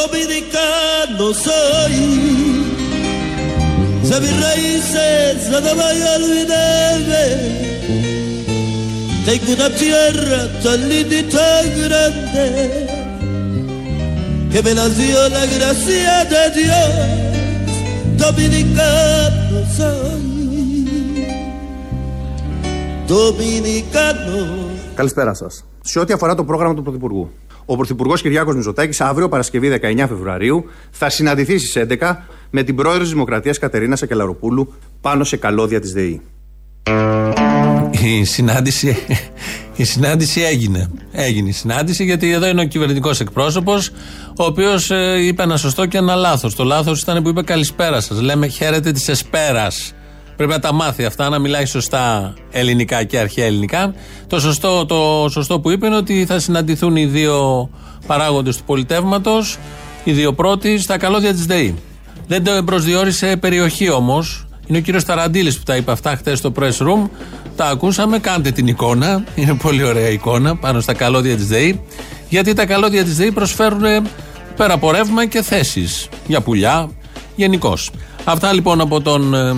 dominicano soy. De mis raíces nada voy a olvidarme. Tengo una tierra tan linda y tan grande que me la dio la gracia de Dios. Dominicano soy. Dominicano. Καλησπέρα σα. Σε ό,τι αφορά το πρόγραμμα του Πρωθυπουργού. Ο Πρωθυπουργός Κυριάκος Μητσοτάκης αύριο Παρασκευή 19 Φεβρουαρίου θα συναντηθεί στις 11 με την πρόεδρο της Δημοκρατίας Κατερίνα Σακελαροπούλου πάνω σε καλώδια της ΔΕΗ. Η συνάντηση, η συνάντηση έγινε. Έγινε η συνάντηση γιατί εδώ είναι ο κυβερνητικός εκπρόσωπος, ο οποίος ε, είπε ένα σωστό και ένα λάθος. Το λάθος ήταν που είπε καλησπέρα σας. Λέμε χαίρετε της Εσπέρας. Πρέπει να τα μάθει αυτά, να μιλάει σωστά ελληνικά και αρχαία ελληνικά. Το σωστό, το σωστό που είπε είναι ότι θα συναντηθούν οι δύο παράγοντες του πολιτεύματος, οι δύο πρώτοι, στα καλώδια της ΔΕΗ. Δεν το προσδιορίσε περιοχή όμως. Είναι ο κύριος Ταραντήλη που τα είπε αυτά χθες στο press room. Τα ακούσαμε. Κάντε την εικόνα. Είναι πολύ ωραία εικόνα πάνω στα καλώδια της ΔΕΗ. Γιατί τα καλώδια της ΔΕΗ προσφέρουν πέρα από ρεύμα και θέσεις για πουλιά γενικώς. Αυτά λοιπόν από τον ε,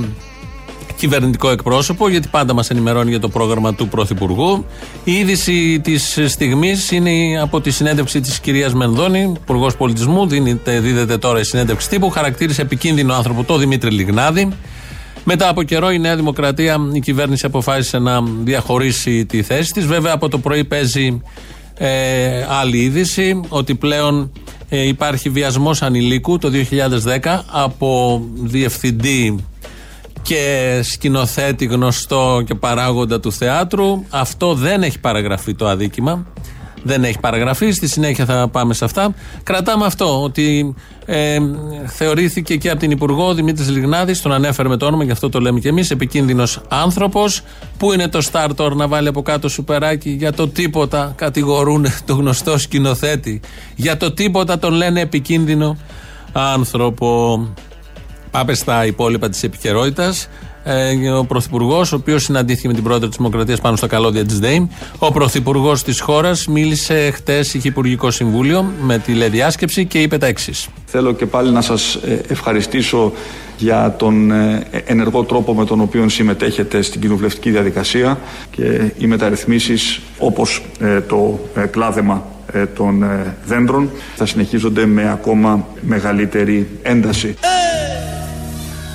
κυβερνητικό εκπρόσωπο, γιατί πάντα μας ενημερώνει για το πρόγραμμα του Πρωθυπουργού. Η είδηση της στιγμής είναι από τη συνέντευξη της κυρίας Μενδώνη, Υπουργός Πολιτισμού. Δίνεται, δίδεται τώρα η συνέντευξη τύπου. Χαρακτήρισε επικίνδυνο άνθρωπο το Δημήτρη Λιγνάδη. Μετά από καιρό η Νέα Δημοκρατία, η κυβέρνηση αποφάσισε να διαχωρίσει τη θέση της. Βέβαια από το πρωί παίζει ε, άλλη είδηση ότι πλέον ε, υπάρχει βιασμός ανηλίκου το 2010 από διευθυντή και σκηνοθέτη γνωστό και παράγοντα του θεάτρου. Αυτό δεν έχει παραγραφεί το αδίκημα. Δεν έχει παραγραφεί. Στη συνέχεια θα πάμε σε αυτά. Κρατάμε αυτό, ότι ε, θεωρήθηκε και από την Υπουργό Δημήτρης Λιγνάδης, τον ανέφερε με το όνομα, γι' αυτό το λέμε και εμείς, επικίνδυνος άνθρωπος. Πού είναι το στάρτορ να βάλει από κάτω σουπεράκι για το τίποτα. Κατηγορούν το γνωστό σκηνοθέτη. Για το τίποτα τον λένε επικίνδυνο άνθρωπο. Πάμε στα υπόλοιπα της επικαιρότητας. Ε, ο Πρωθυπουργός, ο οποίος συναντήθηκε με την πρόεδρο της Δημοκρατίας πάνω στα καλώδια της ΔΕΗ. Ο Πρωθυπουργός της χώρας μίλησε χτες, είχε Υπουργικό Συμβούλιο με τηλεδιάσκεψη και είπε τα εξής. Θέλω και πάλι να σας ευχαριστήσω για τον ε, ενεργό τρόπο με τον οποίο συμμετέχετε στην κοινοβουλευτική διαδικασία και οι μεταρρυθμίσεις όπως ε, το κλάδεμα των δέντρων θα συνεχίζονται με ακόμα μεγαλύτερη ένταση.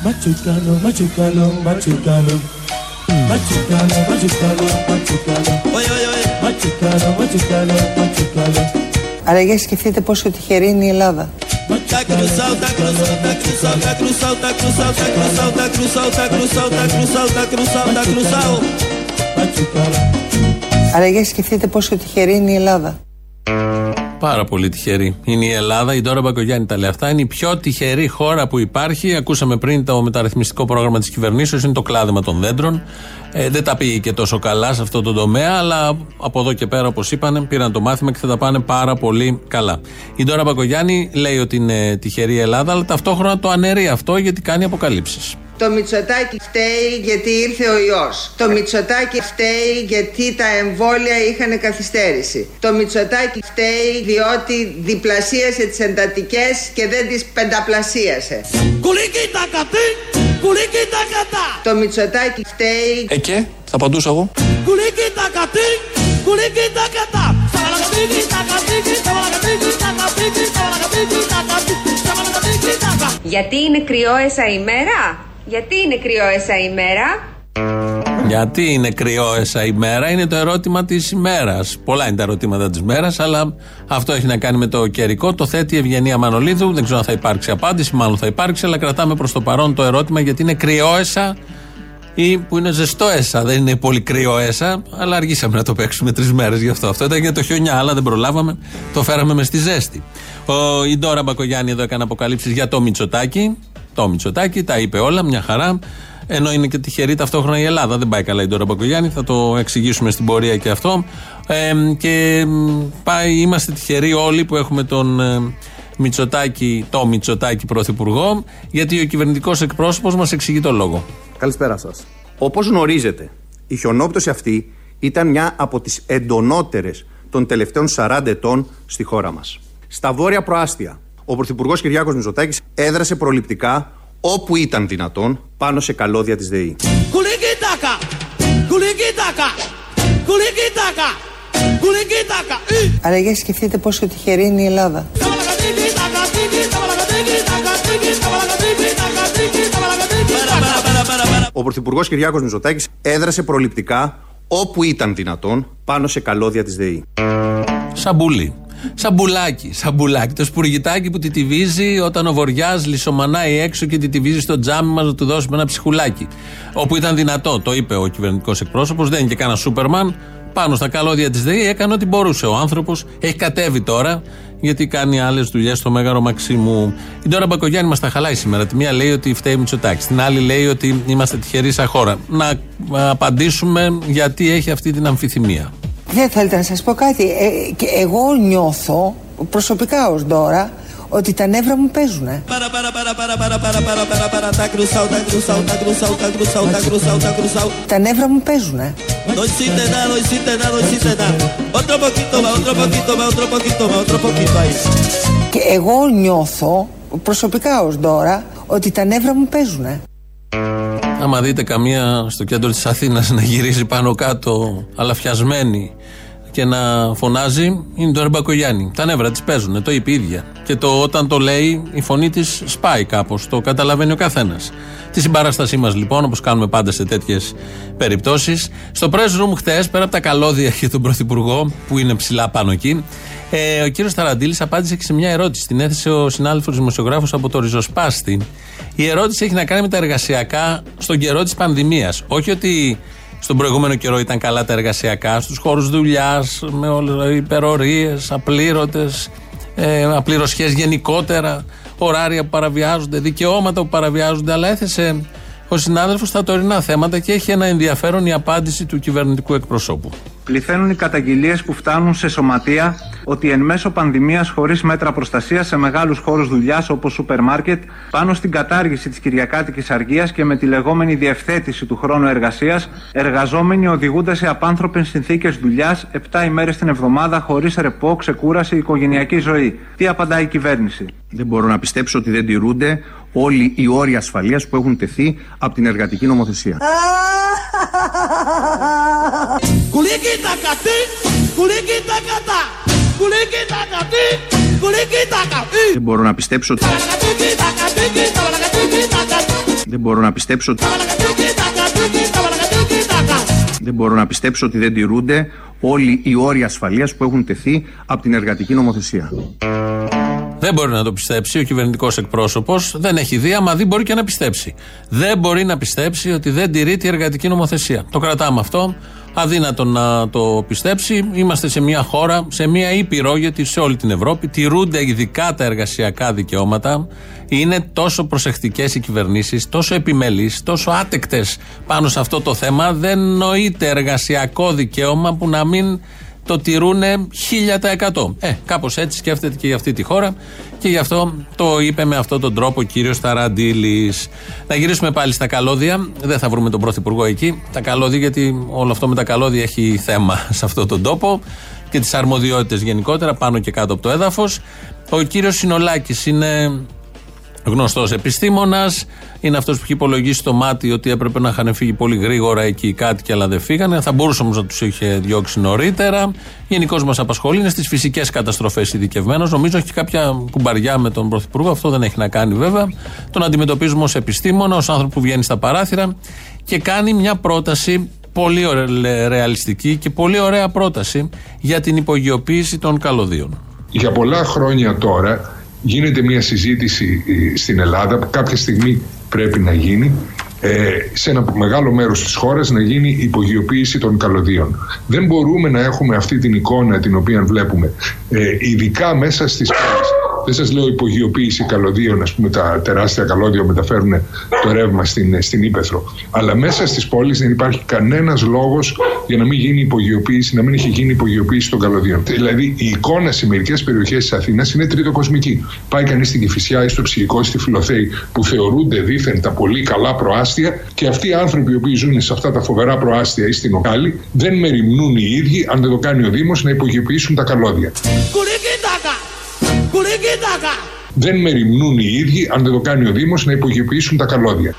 Machucalo, machucalo, machucalo. Machucalo, machucalo, machucalo. Oye, oye, oye. Machucalo, machucalo, machucalo. Άρα για σκεφτείτε πόσο τυχερή είναι η Ελλάδα. Τα κρουσάω, τα κρουσάω, τα κρουσάω, τα κρουσάω, τα κρουσάω, τα κρουσάω, τα κρουσάω, τα κρουσάω, τα κρουσάω, τα κρουσάω, τα κρουσάω. Άρα για σκεφτείτε πόσο τυχερή είναι η Ελλάδα. Πάρα πολύ τυχερή. Είναι η Ελλάδα, η Ντόρα Μπακογιάννη τα λέει αυτά. Είναι η πιο τυχερή χώρα που υπάρχει. Ακούσαμε πριν το μεταρρυθμιστικό πρόγραμμα της κυβερνήσεως, είναι το κλάδεμα των δέντρων. Ε, δεν τα πήγε και τόσο καλά σε αυτό το τομέα, αλλά από εδώ και πέρα, όπως είπαν, πήραν το μάθημα και θα τα πάνε πάρα πολύ καλά. Η Ντόρα Μπακογιάννη λέει ότι είναι τυχερή η Ελλάδα, αλλά ταυτόχρονα το αναιρεί αυτό γιατί κάνει αποκαλύψεις. Το Μητσοτάκι φταίει γιατί ήρθε ο ιός. Το Μητσοτάκι φταίει γιατί τα εμβόλια είχαν καθυστέρηση. Το Μητσοτάκι φταίει διότι διπλασίασε τις εντατικές και δεν τις πενταπλασίασε. Το Μητσοτάκι φταίει... Ε και, θα απαντούσα εγώ. Γιατί είναι κρυόεσα ημέρα; Γιατί είναι κρυόεσα ημέρα. Γιατί είναι κρυόεσα ημέρα, είναι το ερώτημα της ημέρα. Πολλά είναι τα ερωτήματα της μέρας, αλλά αυτό έχει να κάνει με το καιρικό. Το θέτει η Ευγενία Μανολίδου. Δεν ξέρω αν θα υπάρξει απάντηση, μάλλον θα υπάρξει, αλλά κρατάμε προς το παρόν το ερώτημα γιατί είναι κρυόεσα ή που είναι ζεστό έσα. Δεν είναι πολύ κρύο έσα, αλλά αργήσαμε να το παίξουμε τρεις μέρες γι' αυτό. Αυτό ήταν για το χιονιά, αλλά δεν προλάβαμε. Το φέραμε μες στη ζέστη. Ο, η Ντόρα Μπακογιάννη εδώ έκανε αποκαλύψεις για το Μητσοτάκι το Μητσοτάκι, τα είπε όλα, μια χαρά. Ενώ είναι και τυχερή ταυτόχρονα η Ελλάδα. Δεν πάει καλά η Ντόρα Μπακογιάννη, θα το εξηγήσουμε στην πορεία και αυτό. Ε, και πάει, είμαστε τυχεροί όλοι που έχουμε τον ε, Μητσοτάκη, το Μητσοτάκη πρωθυπουργό, γιατί ο κυβερνητικός εκπρόσωπος μας εξηγεί το λόγο. Καλησπέρα σας. Όπως γνωρίζετε, η χιονόπτωση αυτή ήταν μια από τις εντονότερες των τελευταίων 40 ετών στη χώρα μας. Στα βόρεια προάστια, Ο Πρωθυπουργό Κυριάκο Μητσοτάκη έδρασε προληπτικά όπου ήταν δυνατόν πάνω σε καλώδια τη ΔΕΗ. Αλλά για σκεφτείτε πόσο τυχερή είναι η Ελλάδα. Ο Πρωθυπουργός Κυριάκος Μητσοτάκης έδρασε προληπτικά όπου ήταν δυνατόν πάνω σε καλώδια της ΔΕΗ. Σαμπούλι. Σαμπουλάκι, σαμπουλάκι. Το σπουργητάκι που τιτιβίζει όταν ο Βοριάς λυσσομανάει έξω και τιτιβίζει στο τζάμι μας να του δώσουμε ένα ψυχουλάκι. Όπου ήταν δυνατό, το είπε ο κυβερνητικός εκπρόσωπος, δεν είναι και κανένα Σούπερμαν. Πάνω στα καλώδια της ΔΕΗ έκανε ό,τι μπορούσε. Ο άνθρωπος έχει κατέβει τώρα γιατί κάνει άλλες δουλειές στο Μέγαρο Μαξίμου. Η Ντόρα Μπακογιάννη μας τα χαλάει σήμερα. Τη μία λέει ότι φταίει Μητσοτάκη. Την άλλη λέει ότι είμαστε τυχεροί σαν χώρα. Να απαντήσουμε γιατί έχει αυτή την αμφιθυμία. Δεν θέλετε να σας πω κάτι. Ε, και εγώ νιώθω προσωπικά ως τώρα ότι τα νεύρα μου παίζουνε. Τα νεύρα μου παίζουνε. Και εγώ νιώθω προσωπικά ως τώρα ότι τα νεύρα μου παίζουνε. Άμα δείτε καμία στο κέντρο της Αθήνας να γυρίζει πάνω κάτω αλαφιασμένη και να φωνάζει, είναι το Ρεμπακογιάννη. Τα νεύρα της παίζουν, το είπε η ίδια. Και το, όταν το λέει, η φωνή της σπάει κάπως. Το καταλαβαίνει ο καθένας. Τη συμπαράστασή μας λοιπόν, όπως κάνουμε πάντα σε τέτοιες περιπτώσεις. Στο press room χθες, πέρα από τα καλώδια και τον Πρωθυπουργό, που είναι ψηλά πάνω εκεί, ε, ο κύριος Ταραντήλης απάντησε και σε μια ερώτηση. Την έθεσε ο συνάδελφος δημοσιογράφος από το Ριζοσπάστη. Η ερώτηση έχει να κάνει με τα εργασιακά στον καιρό της πανδημίας. Όχι ότι στον προηγούμενο καιρό ήταν καλά τα εργασιακά, στους χώρους δουλειάς, με όλες υπερορίες, απλήρωτες, ε, απληρωσιέ γενικότερα, ωράρια που παραβιάζονται, δικαιώματα που παραβιάζονται, αλλά έθεσε ο συνάδελφος στα τωρινά θέματα και έχει ένα ενδιαφέρον η απάντηση του κυβερνητικού εκπροσώπου. Πληθαίνουν οι καταγγελίες που φτάνουν σε σωματεία ότι εν μέσω πανδημίας χωρίς μέτρα προστασίας σε μεγάλους χώρους δουλειάς όπως σούπερ μάρκετ, πάνω στην κατάργηση της Κυριακάτικης Αργίας και με τη λεγόμενη διευθέτηση του χρόνου εργασίας, εργαζόμενοι οδηγούνται σε απάνθρωπες συνθήκες δουλειάς 7 ημέρες την εβδομάδα χωρίς ρεπό, ξεκούραση, οικογενειακή ζωή. Τι απαντάει η κυβέρνηση; Δεν μπορώ να πιστέψω ότι δεν τηρούνται όλοι οι όροι ασφαλείας που έχουν τεθεί από την εργατική νομοθεσία. Δεν μπορώ να πιστέψω ότι... Δεν μπορώ να πιστέψω ότι... Δεν μπορώ να πιστέψω ότι δεν τηρούνται όλοι οι όροι ασφαλείας που έχουν τεθεί από την εργατική νομοθεσία. Δεν μπορεί να το πιστέψει ο κυβερνητικός εκπρόσωπος. Δεν έχει δει, άμα δει μπορεί και να πιστέψει. Δεν μπορεί να πιστέψει ότι δεν τηρείται η εργατική νομοθεσία. Το κρατάμε αυτό. Αδύνατο να το πιστέψει. Είμαστε σε μια χώρα, σε μια ήπειρο, γιατί σε όλη την Ευρώπη τηρούνται ειδικά τα εργασιακά δικαιώματα. Είναι τόσο προσεκτικές οι κυβερνήσεις, τόσο επιμελείς, τόσο άτεκτες πάνω σε αυτό το θέμα. Δεν νοείται εργασιακό δικαίωμα που να μην το τηρούν 1000%. Ε, κάπως έτσι σκέφτεται και για αυτή τη χώρα και γι' αυτό το είπε με αυτόν τον τρόπο ο κύριος Ταραντήλη. Να γυρίσουμε πάλι στα καλώδια. Δεν θα βρούμε τον Πρωθυπουργό εκεί. Τα καλώδια, γιατί όλο αυτό με τα καλώδια έχει θέμα σε αυτόν τον τόπο και τις αρμοδιότητες γενικότερα πάνω και κάτω από το έδαφος. Ο κύριος Συνολάκης είναι γνωστός επιστήμονας. Είναι αυτός που έχει υπολογίσει το μάτι ότι έπρεπε να είχαν φύγει πολύ γρήγορα εκεί κάτι και αλλά δεν φύγανε. Θα μπορούσε όμως να τους είχε διώξει νωρίτερα. Γενικώς μας απασχολεί. Είναι στις φυσικές καταστροφές ειδικευμένος. Νομίζω έχει κάποια κουμπαριά με τον Πρωθυπουργό. Αυτό δεν έχει να κάνει βέβαια. Τον αντιμετωπίζουμε ως επιστήμονα, ως άνθρωπο που βγαίνει στα παράθυρα και κάνει μια πρόταση πολύ ρεαλιστική και πολύ ωραία πρόταση για την υπογειοποίηση των καλωδίων. Για πολλά χρόνια τώρα γίνεται μια συζήτηση ε, στην Ελλάδα που κάποια στιγμή πρέπει να γίνει ε, σε ένα μεγάλο μέρος της χώρας να γίνει υπογειοποίηση των καλωδίων. Δεν μπορούμε να έχουμε αυτή την εικόνα την οποία βλέπουμε ε, ειδικά μέσα στις πόλεις δεν σας λέω υπογειοποίηση καλωδίων, ας πούμε τα τεράστια καλώδια μεταφέρουν το ρεύμα στην, στην Ήπεθρο. Αλλά μέσα στις πόλεις δεν υπάρχει κανένας λόγος για να μην γίνει υπογειοποίηση, να μην έχει γίνει υπογειοποίηση των καλωδίων. Δηλαδή η εικόνα σε μερικές περιοχές της Αθήνας είναι τριτοκοσμική. Πάει κανείς στην Κυφυσιά ή στο Ψυχικό, στη Φιλοθέη, που θεωρούνται δίθεν τα πολύ καλά προάστια και αυτοί οι άνθρωποι οι οποίοι ζουν σε αυτά τα φοβερά προάστια ή στην Οκάλη δεν μεριμνούν οι ίδιοι, αν δεν το κάνει ο Δήμος, να υπογειοποιήσουν τα καλώδια. Δεν μεριμνούν οι ίδιοι, αν δεν το κάνει ο Δήμος, να υπογειοποιήσουν τα καλώδια.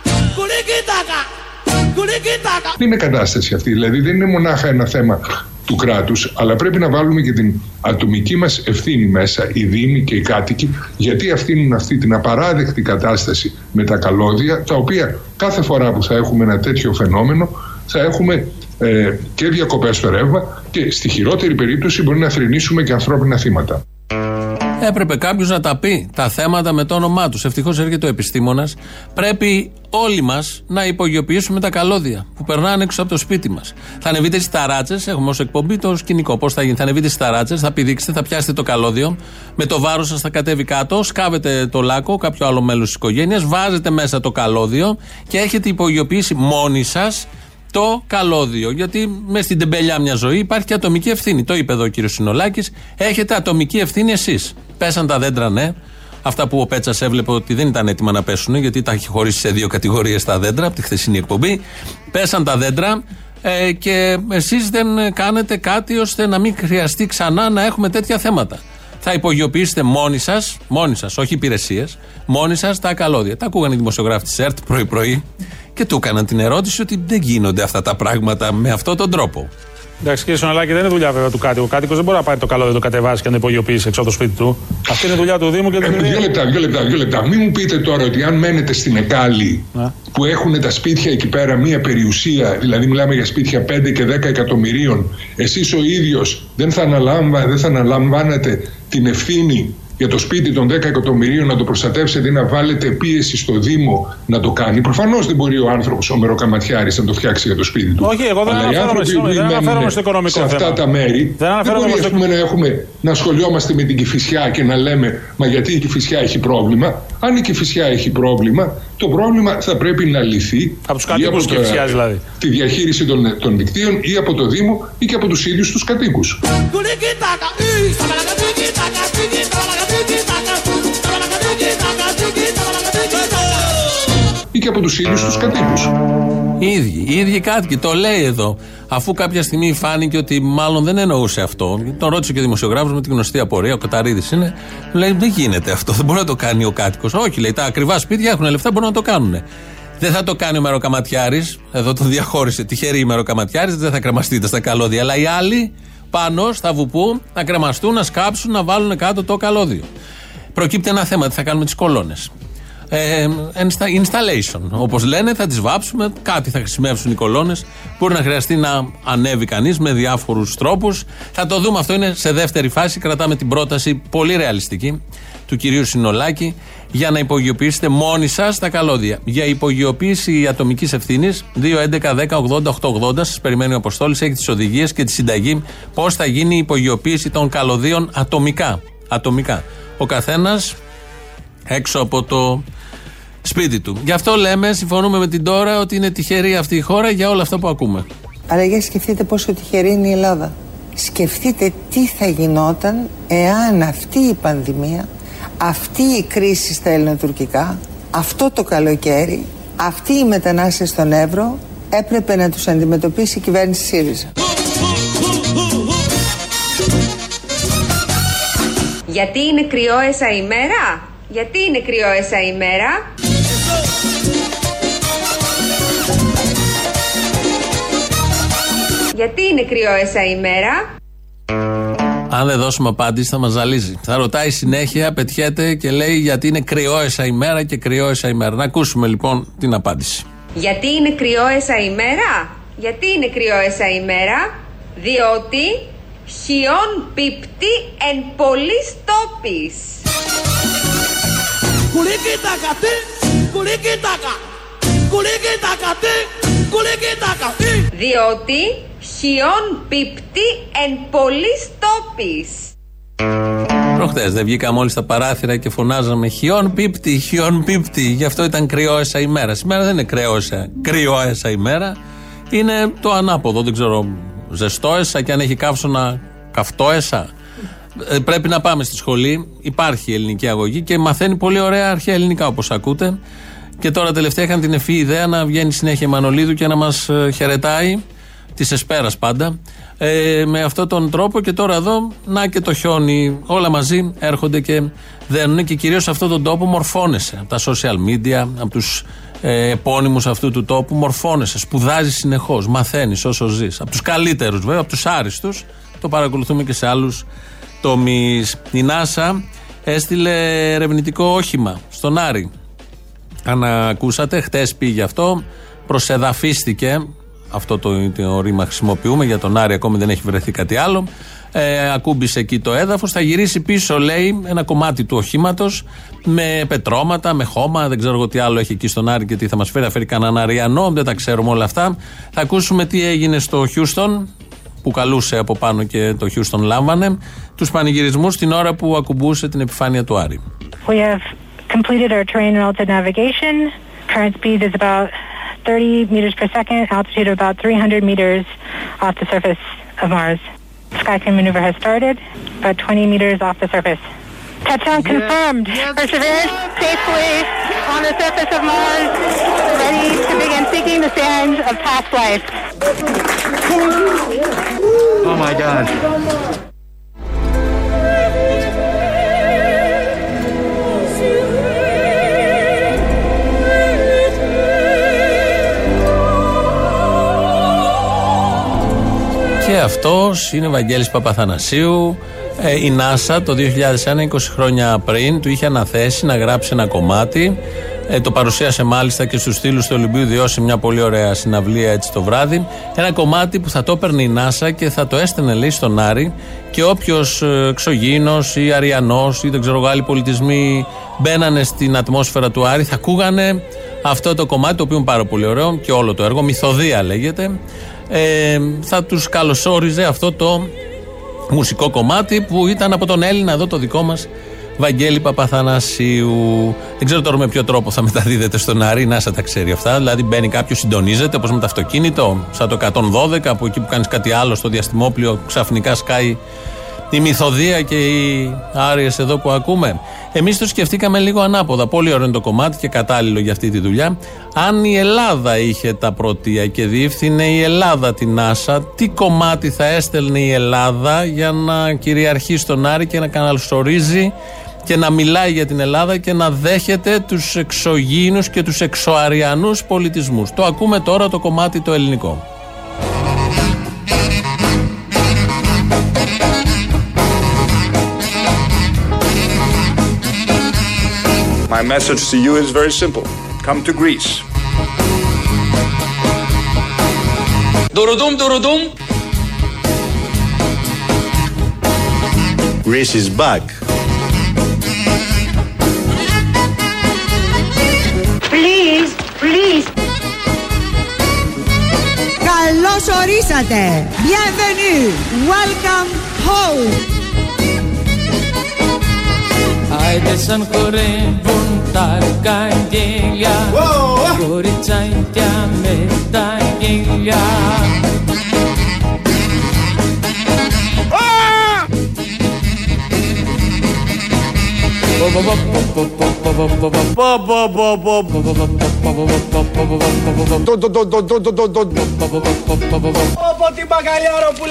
Δεν είναι κατάσταση αυτή. Δηλαδή δεν είναι μονάχα ένα θέμα του κράτους, αλλά πρέπει να βάλουμε και την ατομική μας ευθύνη μέσα, οι Δήμοι και οι κάτοικοι, γιατί αυτήν αυτή την απαράδεκτη κατάσταση με τα καλώδια, τα οποία κάθε φορά που θα έχουμε ένα τέτοιο φαινόμενο, θα έχουμε ε, και διακοπές στο ρεύμα και στη χειρότερη περίπτωση μπορεί να θρυνήσουμε και ανθρώπινα θύματα. Έπρεπε κάποιος να τα πει τα θέματα με το όνομά τους. Ευτυχώς έρχεται ο επιστήμονας. Πρέπει όλοι μας να υπογειοποιήσουμε τα καλώδια που περνάνε έξω από το σπίτι μας. Θα ανεβείτε στις ταράτσες, έχουμε ως εκπομπή το σκηνικό. Πώς θα γίνει, θα ανεβείτε στις ταράτσες, θα πηδήξετε, θα πιάσετε το καλώδιο, με το βάρος σας θα κατέβει κάτω, σκάβετε το λάκκο, κάποιο άλλο μέλος της οικογένειας, βάζετε μέσα το καλώδιο και έχετε υπογειοποιήσει μόνοι σας το καλώδιο. Γιατί μες στην τεμπελιά μια ζωή υπάρχει και ατομική ευθύνη. Το είπε εδώ ο κύριος Συνολάκης. Έχετε ατομική ευθύνη εσείς. Πέσαν τα δέντρα, ναι. Αυτά που ο Πέτσας έβλεπε ότι δεν ήταν έτοιμα να πέσουν, γιατί τα έχει χωρίσει σε δύο κατηγορίες τα δέντρα από τη χθεσινή εκπομπή. Πέσαν τα δέντρα ε, και εσείς δεν κάνετε κάτι ώστε να μην χρειαστεί ξανά να έχουμε τέτοια θέματα. Θα υπογειοποιήσετε μόνοι σας, μόνοι σας, όχι υπηρεσίες, μόνοι σας τα καλώδια. Τα ακούγανε οι δημοσιογράφοι της ΕΡΤ πρωί-πρωί και του έκαναν την ερώτηση ότι δεν γίνονται αυτά τα πράγματα με αυτόν τον τρόπο. Εντάξει, κύριε Σοναλάκη, δεν είναι δουλειά βέβαια του κάτοικου. Ο κάτοικος δεν μπορεί να πάρει το καλό, δεν το κατεβάσει και να υπογειοποιήσει έξω από το σπίτι του. Αυτή είναι δουλειά του Δήμου και του Δύο λεπτά, δύο λεπτά, δύο λεπτά. Μην μου πείτε τώρα ότι αν μένετε στην Εκάλη που έχουν τα σπίτια εκεί πέρα μία περιουσία, δηλαδή μιλάμε για σπίτια 5 και 10 εκατομμυρίων, εσείς ο ίδιος δεν θα, δεν θα αναλαμβάνετε την ευθύνη για το σπίτι των 10 εκατομμυρίων να το προστατεύσετε ή να βάλετε πίεση στο Δήμο να το κάνει. Προφανώς δεν μπορεί ο άνθρωπος, ο μεροκαματιάρης, να το φτιάξει για το σπίτι του. Όχι, εγώ δεν αναφέρομαι, στο οικονομικό σε αυτά τα μέρη. Δεν, δεν μπορεί στο... να, έχουμε, να σχολιόμαστε με την Κυφυσιά και να λέμε Μα γιατί η Κυφυσιά έχει πρόβλημα; Αν η Κυφυσιά έχει πρόβλημα, το πρόβλημα θα πρέπει να λυθεί. Από τους κατοίκους τη Κυφυσιά δηλαδή. Τη διαχείριση των, των δικτύων ή από το Δήμο ή και από τους ίδιους τους κατοίκους ή και από τους ίδιους τους κατοίκους. Οι ίδιοι, οι ίδιοι κάτοικοι. Το λέει εδώ. Αφού κάποια στιγμή φάνηκε ότι μάλλον δεν εννοούσε αυτό, τον ρώτησε και ο δημοσιογράφος με την γνωστή απορία, ο Καταρίδης είναι, λέει δεν γίνεται αυτό, δεν μπορεί να το κάνει ο κάτοικος. Όχι, λέει, τα ακριβά σπίτια έχουν λεφτά, μπορούν να το κάνουν. Δεν θα το κάνει ο μεροκαματιάρη, εδώ το διαχώρισε τυχερή η μεροκαματιάρη, δεν θα κρεμαστείτε στα καλώδια. Αλλά οι άλλοι πάνω στα βουπού να κρεμαστούν, να σκάψουν, να βάλουν κάτω το καλώδιο. Προκύπτει ένα θέμα, τι θα κάνουμε τις κολόνες. Ε, installation. Όπως λένε, θα τις βάψουμε, κάτι θα χρησιμεύσουν οι κολόνες. Μπορεί να χρειαστεί να ανέβει κανείς με διάφορους τρόπους. Θα το δούμε αυτό, είναι σε δεύτερη φάση. Κρατάμε την πρόταση πολύ ρεαλιστική του κυρίου Συνολάκη για να υπογειοποιήσετε μόνοι σας τα καλώδια. Για υπογειοποίηση ατομικής ευθύνης 2.11.10.80.880 σας περιμένει ο Αποστόλης, έχει τις οδηγίες και τη συνταγή πώς θα γίνει η υπογειοποίηση των καλωδίων ατομικά. ατομικά. Ο καθένας έξω από το σπίτι του. Γι' αυτό λέμε, συμφωνούμε με την τώρα, ότι είναι τυχερή αυτή η χώρα για όλα αυτά που ακούμε. Αλλά για σκεφτείτε πόσο τυχερή είναι η Ελλάδα. Σκεφτείτε τι θα γινόταν εάν αυτή η πανδημία, αυτή η κρίση στα ελληνοτουρκικά, αυτό το καλοκαίρι, αυτή η μετανάστες στον Εύρο έπρεπε να τους αντιμετωπίσει η κυβέρνηση ΣΥΡΙΖΑ. Γιατί είναι κρυόεσα ημέρα; Γιατί είναι κρυόεσα ημέρα; Γιατί είναι κρυόεσα ημέρα; Αν δεν δώσουμε απάντηση θα μας ζαλίζει. Θα ρωτάει συνέχεια, πετιέται και λέει γιατί είναι κρυόεσα ημέρα και κρυόεσα ημέρα. Να ακούσουμε λοιπόν την απάντηση. Γιατί είναι κρυόεσα ημέρα; Γιατί είναι κρυόεσα ημέρα; Διότι χιόν πίπτει εν πολλής τόπης. Διότι χιόν πίπτει εν πολλής τόπης. Προχθέ δεν βγήκαμε όλοι στα παράθυρα και φωνάζαμε χιόν πίπτη, χιόν πίπτη. Γι' αυτό ήταν κρυόεσα ημέρα. Σήμερα δεν είναι κρυόεσα, κρυόεσα ημέρα. Είναι το ανάποδο. Δεν ξέρω, ζεστόεσα και αν έχει καύσωνα καυτόεσα. Ε, πρέπει να πάμε στη σχολή. Υπάρχει ελληνική αγωγή και μαθαίνει πολύ ωραία αρχαία ελληνικά όπως ακούτε. Και τώρα τελευταία είχαν την ευφύ ιδέα να βγαίνει συνέχεια Μανολίδου και να μας ε, χαιρετάει τη Εσπέρας πάντα. Ε, με αυτόν τον τρόπο και τώρα εδώ, να και το χιόνι, όλα μαζί έρχονται και δένουν και κυρίως σε αυτόν τον τόπο μορφώνεσαι. Από τα social media, από τους ε, επώνυμους αυτού του τόπου, μορφώνεσαι, σπουδάζεις συνεχώς, μαθαίνεις όσο ζεις. Από τους καλύτερους βέβαια, από τους άριστους, το παρακολουθούμε και σε άλλους τομείς. Η NASA έστειλε ερευνητικό όχημα στον Άρη. Αν ακούσατε, χτες πήγε αυτό, προσεδαφίστηκε. Αυτό το, το ρήμα χρησιμοποιούμε για τον Άρη, ακόμη δεν έχει βρεθεί κάτι άλλο. Ε, ακούμπησε εκεί το έδαφος. Θα γυρίσει πίσω, λέει, ένα κομμάτι του οχήματος με πετρώματα, με χώμα. Δεν ξέρω εγώ τι άλλο έχει εκεί στον Άρη και τι θα μας φέρει. Θα φέρει κανέναν Αριανό, δεν τα ξέρουμε όλα αυτά. Θα ακούσουμε τι έγινε στο Χιούστον, που καλούσε από πάνω και το Χιούστον λάμβανε, τους πανηγυρισμούς την ώρα που ακουμπούσε την επιφάνεια του Άρη. We have completed our terrain relative navigation. Current speed is about 30 meters per second, altitude of about 300 meters off the surface of Mars. Skycam maneuver has started, about 20 meters off the surface. Touchdown confirmed. Perseverance safely on the surface of Mars, ready to begin seeking the signs of past life. Oh my God. Αυτός είναι ο Βαγγέλης Παπαθανασίου. Ε, η NASA το 2001, 20 χρόνια πριν, του είχε αναθέσει να γράψει ένα κομμάτι. Ε, το παρουσίασε μάλιστα και στους στήλους του Ολυμπίου Διώση μια πολύ ωραία συναυλία έτσι το βράδυ. Ένα κομμάτι που θα το έπαιρνε η NASA και θα το έστενε λέει στον Άρη και όποιος εξωγήινο ή αριανός ή δεν ξέρω εγώ άλλοι πολιτισμοί μπαίνανε στην ατμόσφαιρα του Άρη θα ακούγανε αυτό το κομμάτι το οποίο είναι πάρα πολύ ωραίο και όλο το έργο, μυθοδία λέγεται. Ε, θα τους καλωσόριζε αυτό το μουσικό κομμάτι που ήταν από τον Έλληνα εδώ το δικό μας Βαγγέλη Παπαθανασίου. Δεν ξέρω τώρα με ποιο τρόπο θα μεταδίδεται στον Άρη, να σα τα ξέρει αυτά. Δηλαδή μπαίνει κάποιος, συντονίζεται όπως με το αυτοκίνητο, σαν το 112, από εκεί που κάνεις κάτι άλλο στο διαστημόπλιο, ξαφνικά σκάει η μυθοδία και οι άριες εδώ που ακούμε. Εμείς το σκεφτήκαμε λίγο ανάποδα. Πολύ ωραίο είναι το κομμάτι και κατάλληλο για αυτή τη δουλειά. Αν η Ελλάδα είχε τα πρωτεία και διεύθυνε η Ελλάδα την Άσα, τι κομμάτι θα έστελνε η Ελλάδα για να κυριαρχεί στον Άρη και να καναλσορίζει και να μιλάει για την Ελλάδα και να δέχεται τους εξωγήινους και τους εξωαριανούς πολιτισμούς. Το ακούμε τώρα το κομμάτι το ελληνικό. My message to you is very simple. Come to Greece. Durudum durudum. Greece is back. Please, please. Καλώς ορίσατε. Bienvenue. Welcome home. Άιντε σαν χορεύουν τα καγγέλια Κοριτσάκια με τα γέλια Πω την μπαγκαλιάρο που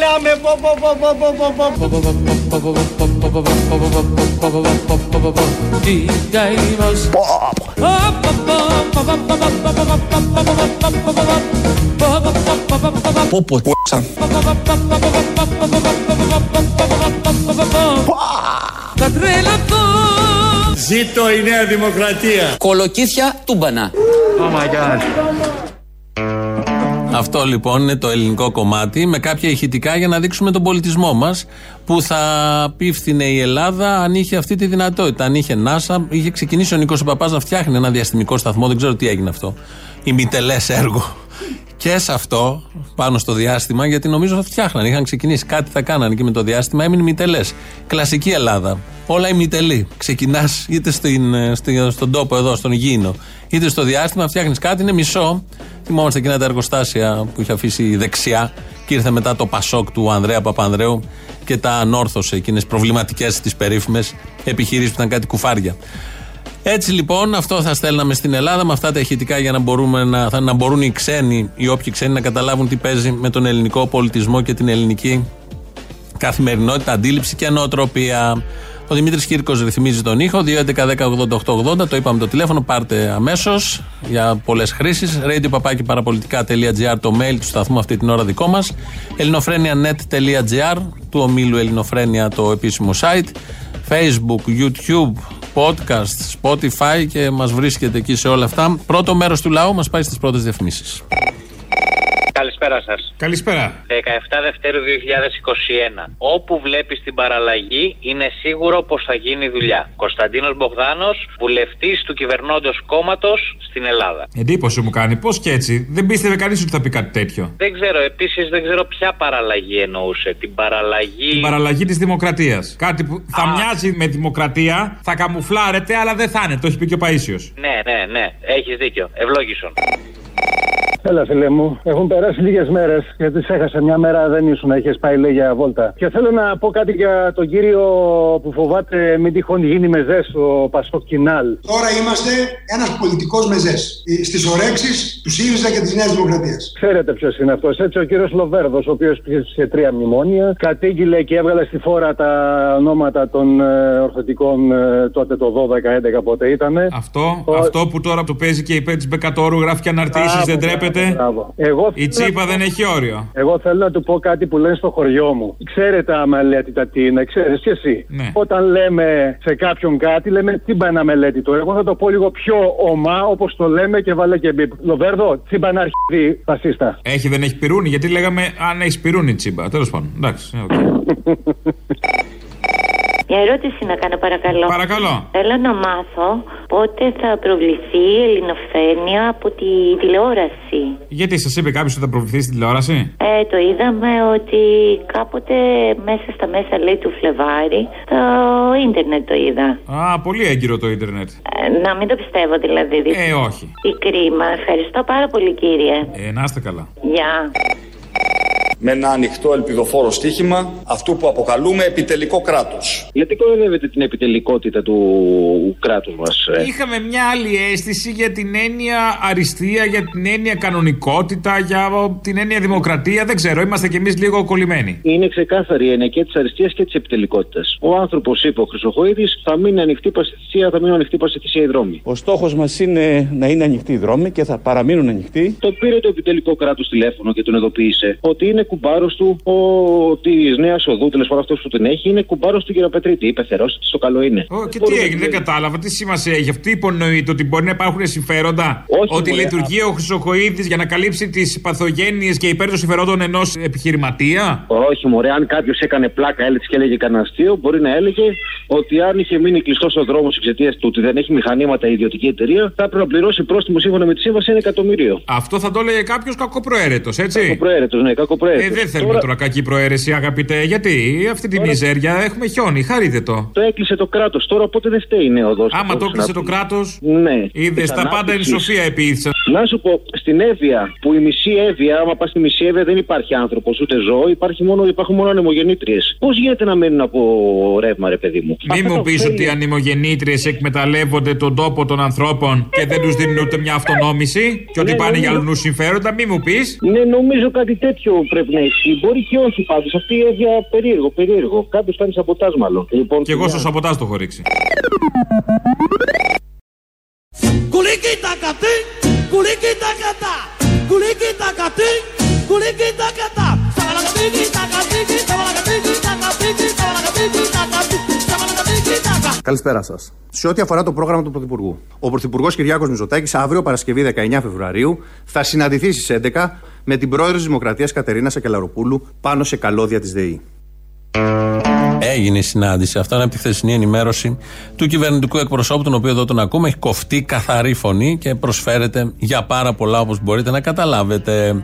Ζήτω η Νέα Δημοκρατία Κολοκύθια τούμπανα Oh my god αυτό λοιπόν είναι το ελληνικό κομμάτι με κάποια ηχητικά για να δείξουμε τον πολιτισμό μας που θα πίφθηνε η Ελλάδα αν είχε αυτή τη δυνατότητα. Αν είχε NASA, είχε ξεκινήσει ο Νίκος Παπάς να φτιάχνει ένα διαστημικό σταθμό. Δεν ξέρω τι έγινε αυτό. Ημιτελέ έργο. Και σε αυτό, πάνω στο διάστημα, γιατί νομίζω θα φτιάχνανε. Είχαν ξεκινήσει κάτι, θα κάνανε και με το διάστημα, έμεινε ημιτελέ. Κλασική Ελλάδα. Όλα ημιτελή. Ξεκινάς είτε στην, ε, στη- στον τόπο εδώ, στον γήινο, είτε στο διάστημα, φτιάχνεις κάτι, είναι μισό. Θυμόμαστε εκείνα τα εργοστάσια που είχε αφήσει η δεξιά και ήρθε μετά το Πασόκ του Ανδρέα Παπανδρέου και τα ανόρθωσε εκείνες προβληματικές τις περίφημες επιχειρήσεις που ήταν κάτι κουφάρια. Έτσι λοιπόν, αυτό θα στέλναμε στην Ελλάδα με αυτά τα ηχητικά για να, μπορούμε να, θα, να μπορούν οι ξένοι, οι όποιοι ξένοι να καταλάβουν τι παίζει με τον ελληνικό πολιτισμό και την ελληνική καθημερινότητα, αντίληψη και νοοτροπία. Ο Δημήτρης Κύρκος ρυθμίζει τον ήχο. 2.11.10.80.880. Το είπαμε το τηλέφωνο. Πάρτε αμέσως για πολλές χρήσεις. radio το mail του σταθμού αυτή την ώρα δικό μας. ελληνοφρένια.net.gr του ομίλου Ελληνοφρένια το επίσημο site. Facebook, YouTube, podcast, Spotify και μας βρίσκεται εκεί σε όλα αυτά. Πρώτο μέρος του λαού μας πάει στις πρώτες διαφημίσεις. Καλησπέρα σας. Καλησπέρα. 17 Δευτέρου 2021. Όπου βλέπεις την παραλλαγή, είναι σίγουρο πως θα γίνει δουλειά. Κωνσταντίνος Μπογδάνος, βουλευτής του κυβερνώντος κόμματος στην Ελλάδα. Εντύπωση μου κάνει. Πώς και έτσι. Δεν πίστευε κανείς ότι θα πει κάτι τέτοιο. Δεν ξέρω, επίσης δεν ξέρω ποια παραλλαγή εννοούσε. Την παραλλαγή. Την παραλλαγή της δημοκρατίας. Κάτι που θα μοιάζει με δημοκρατία, θα καμουφλάρεται, αλλά δεν θα είναι. Το έχει πει και ο Παίσιος. Ναι, ναι, ναι. Έχεις δίκιο. Ευλόγησον. Έλα, φίλε μου. Έχουν περάσει λίγες μέρες γιατί σε έχασα μια μέρα δεν ήσουν. Είχε πάει λέει για βόλτα. Και θέλω να πω κάτι για τον κύριο που φοβάται μην τυχόν γίνει μεζές, ο Πασό Κινάλ. Τώρα είμαστε ένας πολιτικός μεζές στις ορέξεις του ΣΥΡΙΖΑ και της Νέας Δημοκρατίας. Ξέρετε ποιος είναι αυτός. Έτσι, ο κύριος Λοβέρδος, ο οποίος πήγε σε τρία μνημόνια, κατήγγειλε και έβγαλε στη φόρα τα ονόματα των ε, ορθωτικών ε, τότε το 12-11 πότε ήταν. Αυτό, αυτό που τώρα το παίζει και υπέρ τη Μπεκατόρου γράφει και αναρτήσεις, δεν τρέπεται. Εγώ Η τσίπα δεν έχει όριο. Εγώ θέλω να του πω κάτι που λένε στο χωριό μου. Ξέρετε αμελέτητα τι είναι, ξέρεις και εσύ. Ναι. Όταν λέμε σε κάποιον κάτι, λέμε τι να αμελέτητο. Εγώ θα το πω λίγο πιο ομά, όπως το λέμε και βάλε και μπιπ. Λοβέρδο, τσίμπα να αρχίσει φασίστα. Έχει, δεν έχει πυρούνι, γιατί λέγαμε αν έχεις πυρούνι τσίμπα. Τέλος πάντων. Εντάξει. οκ. Μια ερώτηση να κάνω παρακαλώ. Παρακαλώ. Θέλω να μάθω πότε θα προβληθεί η ελληνοφρένεια από τη τηλεόραση. Γιατί σας είπε κάποιος ότι θα προβληθεί στην τηλεόραση; Ε, το είδαμε ότι κάποτε μέσα στα μέσα λέει του Φλεβάρι το ίντερνετ το είδα. Α, πολύ έγκυρο το ίντερνετ. Ε, να μην το πιστεύω δηλαδή. Ε, όχι. Τι κρίμα. Ευχαριστώ πάρα πολύ κύριε. Ε, να είστε καλά. Γεια. Με ένα ανοιχτό ελπιδοφόρο στοίχημα αυτού που αποκαλούμε επιτελικό κράτος. Γιατί κοροϊδεύετε την επιτελικότητα του κράτους μας, Είχαμε μια άλλη αίσθηση για την έννοια αριστεία, για την έννοια κανονικότητα, για την έννοια δημοκρατία. Δεν ξέρω, είμαστε κι εμείς λίγο κολλημένοι. Είναι ξεκάθαρη η έννοια και της αριστείας και της επιτελικότητας. Ο άνθρωπος, είπε ο Χρυσοχοίδης, θα μείνει ανοιχτή παστηθυσία, θα μείνουν ανοιχτή παστηθυσία οι δρόμοι. Ο στόχος μας είναι να είναι ανοιχτοί οι δρόμοι και θα παραμείνουν ανοιχτοί. Το πήρε το επιτελικό κράτος τηλέφωνο και τον ειδοποίησε ότι είναι κουμπάρος του ο, της Νέας Οδού, τέλος πάντων αυτός που την έχει, είναι κουμπάρος του κ. Πετρίτη. Είπε θερό, στο καλό είναι. Ω, και τι έγινε, δεν κατάλαβα. Τι σημασία έχει αυτή. Υπονοείται ότι μπορεί να υπάρχουν συμφέροντα. Όχι, ότι μωρέ, λειτουργεί ο Χρυσοχοίδη για να καλύψει τις παθογένειες και υπέρ των συμφερόντων ενός επιχειρηματία; Όχι, μωρέ, αν κάποιος έκανε πλάκα, έλεγε και έλεγε κανένα αστείο, μπορεί να έλεγε ότι αν είχε μείνει κλειστός ο δρόμος εξαιτίας του ότι δεν έχει μηχανήματα η ιδιωτική εταιρεία, θα έπρεπε να πληρώσει πρόστιμο σύμφωνα με τη σύμβαση ένα εκατομμύριο. Αυτό θα το έλεγε κάποιος κακοπροαίρετος, έτσι; Κακοπροαίρετος, ναι, κακοπροαίρετος. Ε, δεν θέλουμε τώρα... κακή προαίρεση, αγαπητέ. Γιατί αυτή τη μιζέρια έχουμε χιόνι, χαρείτε το. Το έκλεισε το κράτος. Τώρα πότε δεν φταίει η νέο οδό. Άμα το έκλεισε το κράτος. Ναι. Είδες τα πάντα είναι σοφία επίθεσαν. Να σου πω, στην Εύβοια, που η μισή Εύβοια, άμα πας στη μισή Εύβοια δεν υπάρχει άνθρωπος ούτε ζώο, υπάρχει μόνο, υπάρχουν μόνο ανεμογεννήτριες. Πώς γίνεται να μένουν από ρεύμα, ρε παιδί μου; Μην μου πεις ότι οι ανεμογεννήτριες εκμεταλλεύονται τον τόπο των ανθρώπων και δεν τους δίνουν ούτε μια αυτονόμηση και ότι Ναι, πάνε για νομίζω. αλλού συμφέροντα. Μην μου πεις. Ναι, νομίζω κάτι τέτοιο πρέπει να ισχύει. Μπορεί και όχι πάντως. Αυτή η Εύβοια περίεργο, περίεργο. Κάποιος κάνει σαμποτάζ μάλλον. Λοιπόν, Και εγώ στο σαμποτάζ το έχω ρίξει. Κουλίκι τα κατή, κουλίκι τα κατά, κουλίκι τα κατή, κουλίκι τα κατά. Σαβαλακατίκι τα κατίκι, σαβαλακατίκι Καλησπέρα σας. Σε ό,τι αφορά το πρόγραμμα του Πρωθυπουργού. Ο Πρωθυπουργός Κυριάκος Μητσοτάκη αύριο Παρασκευή 19 Φεβρουαρίου θα συναντηθεί στις 11 με την πρόεδρο της Δημοκρατίας Κατερίνα Σακελαροπούλου πάνω σε καλώδια της ΔΕΗ. Έγινε η συνάντηση. Αυτά είναι από τη χθεσινή ενημέρωση του κυβερνητικού εκπροσώπου, τον οποίο εδώ τον ακούμε. Έχει κοφτεί καθαρή φωνή και προσφέρεται για πάρα πολλά όπως μπορείτε να καταλάβετε.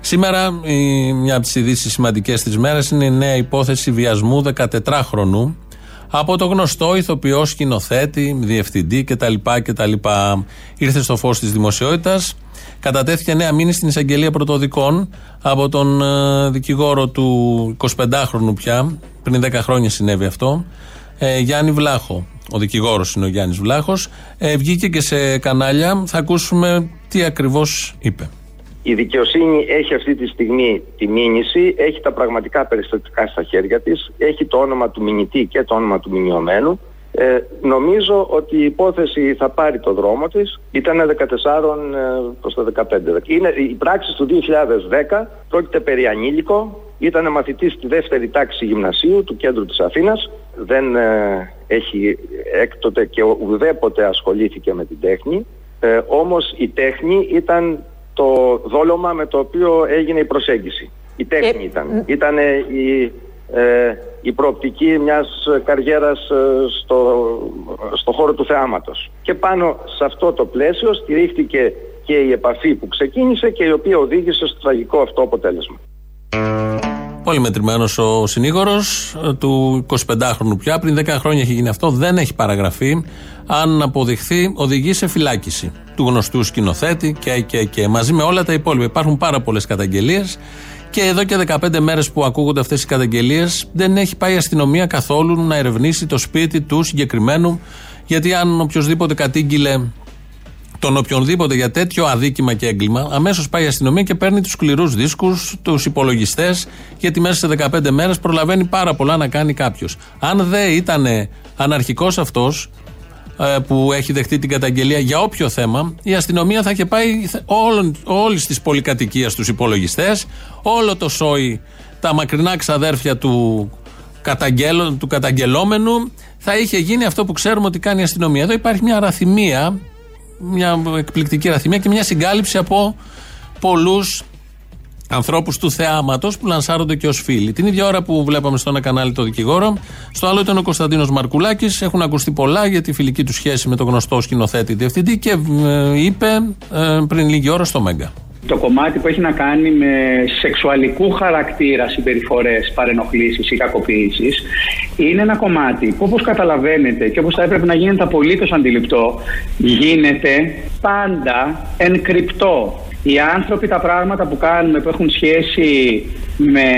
Σήμερα, η- μια από τις ειδήσεις σημαντικές της μέρας είναι η νέα υπόθεση βιασμού 14χρονου από το γνωστό ηθοποιό, σκηνοθέτη, διευθυντή κτλ. κτλ. Ήρθε στο φως της δημοσιότητας. Κατατέθηκε νέα μήνυση στην εισαγγελία πρωτοδικών από τον ε, δικηγόρο του 25χρονου πια, πριν 10 χρόνια συνέβη αυτό, ε, Γιάννη Βλάχο. ο δικηγόρος είναι ο Γιάννης Βλάχος, ε, βγήκε και σε κανάλια. Θα ακούσουμε τι ακριβώς είπε. Η δικαιοσύνη έχει αυτή τη στιγμή τη μήνυση, έχει τα πραγματικά περιστατικά στα χέρια της, έχει το όνομα του μηνυτή και το όνομα του μηνυωμένου. Ε, νομίζω ότι η υπόθεση θα πάρει το δρόμο της. Ήταν 14 ε, προς το 15. Είναι, η πράξη του 2010 πρόκειται περί ανήλικο. Ήταν μαθητής στη δεύτερη τάξη γυμνασίου του κέντρου της Αθήνας. Δεν ε, έχει έκτοτε και ουδέποτε ασχολήθηκε με την τέχνη. Ε, όμως η τέχνη ήταν το δόλωμα με το οποίο έγινε η προσέγγιση. Η τέχνη ήταν. Ήταν η, ε, η προοπτική μιας καριέρας ε, στο, στο χώρο του θεάματος. Και πάνω σε αυτό το πλαίσιο στηρίχτηκε και η επαφή που ξεκίνησε και η οποία οδήγησε στο τραγικό αυτό αποτέλεσμα. Πολύ μετρημένος ο συνήγορος ε, του 25χρονου πια. Πριν 10 χρόνια έχει γίνει αυτό. Δεν έχει παραγραφεί. Αν αποδειχθεί, οδηγεί σε φυλάκιση του γνωστού σκηνοθέτη και, και, και μαζί με όλα τα υπόλοιπα. Υπάρχουν πάρα πολλές καταγγελίες. Και εδώ και 15 μέρες που ακούγονται αυτές οι καταγγελίες, δεν έχει πάει η αστυνομία καθόλου να ερευνήσει το σπίτι του συγκεκριμένου. Γιατί αν οποιοδήποτε κατήγγειλε τον οποιονδήποτε για τέτοιο αδίκημα και έγκλημα, αμέσως πάει η αστυνομία και παίρνει τους σκληρούς δίσκους, τους υπολογιστές, γιατί μέσα σε 15 μέρες προλαβαίνει πάρα πολλά να κάνει κάποιος. Αν δεν ήταν αναρχικός αυτός ε, που έχει δεχτεί την καταγγελία για όποιο θέμα, η αστυνομία θα είχε πάει όλης της πολυκατοικίας τους υπολογιστές, όλο το σόι, τα μακρινά ξαδέρφια του, του καταγγελόμενου, θα είχε γίνει αυτό που ξέρουμε ότι κάνει η αστυνομία. Εδώ υπάρχει μια αραθυμία μια εκπληκτική ραθυμία και μια συγκάλυψη από πολλούς ανθρώπους του θεάματος που λανσάρονται και ως φίλοι. Την ίδια ώρα που βλέπαμε στο ένα κανάλι το δικηγόρο, στο άλλο ήταν ο Κωνσταντίνος Μαρκουλάκης. Έχουν ακουστεί πολλά για τη φιλική του σχέση με τον γνωστό σκηνοθέτη διευθυντή και ε, είπε ε, πριν λίγη ώρα στο Μέγκα το κομμάτι που έχει να κάνει με σεξουαλικού χαρακτήρα συμπεριφορές, παρενοχλήσεις ή κακοποίησεις είναι ένα κομμάτι που όπως καταλαβαίνετε και όπως θα έπρεπε να γίνεται απολύτως αντιληπτό γίνεται πάντα εν κρυπτό. Οι άνθρωποι τα πράγματα που κάνουμε που έχουν σχέση με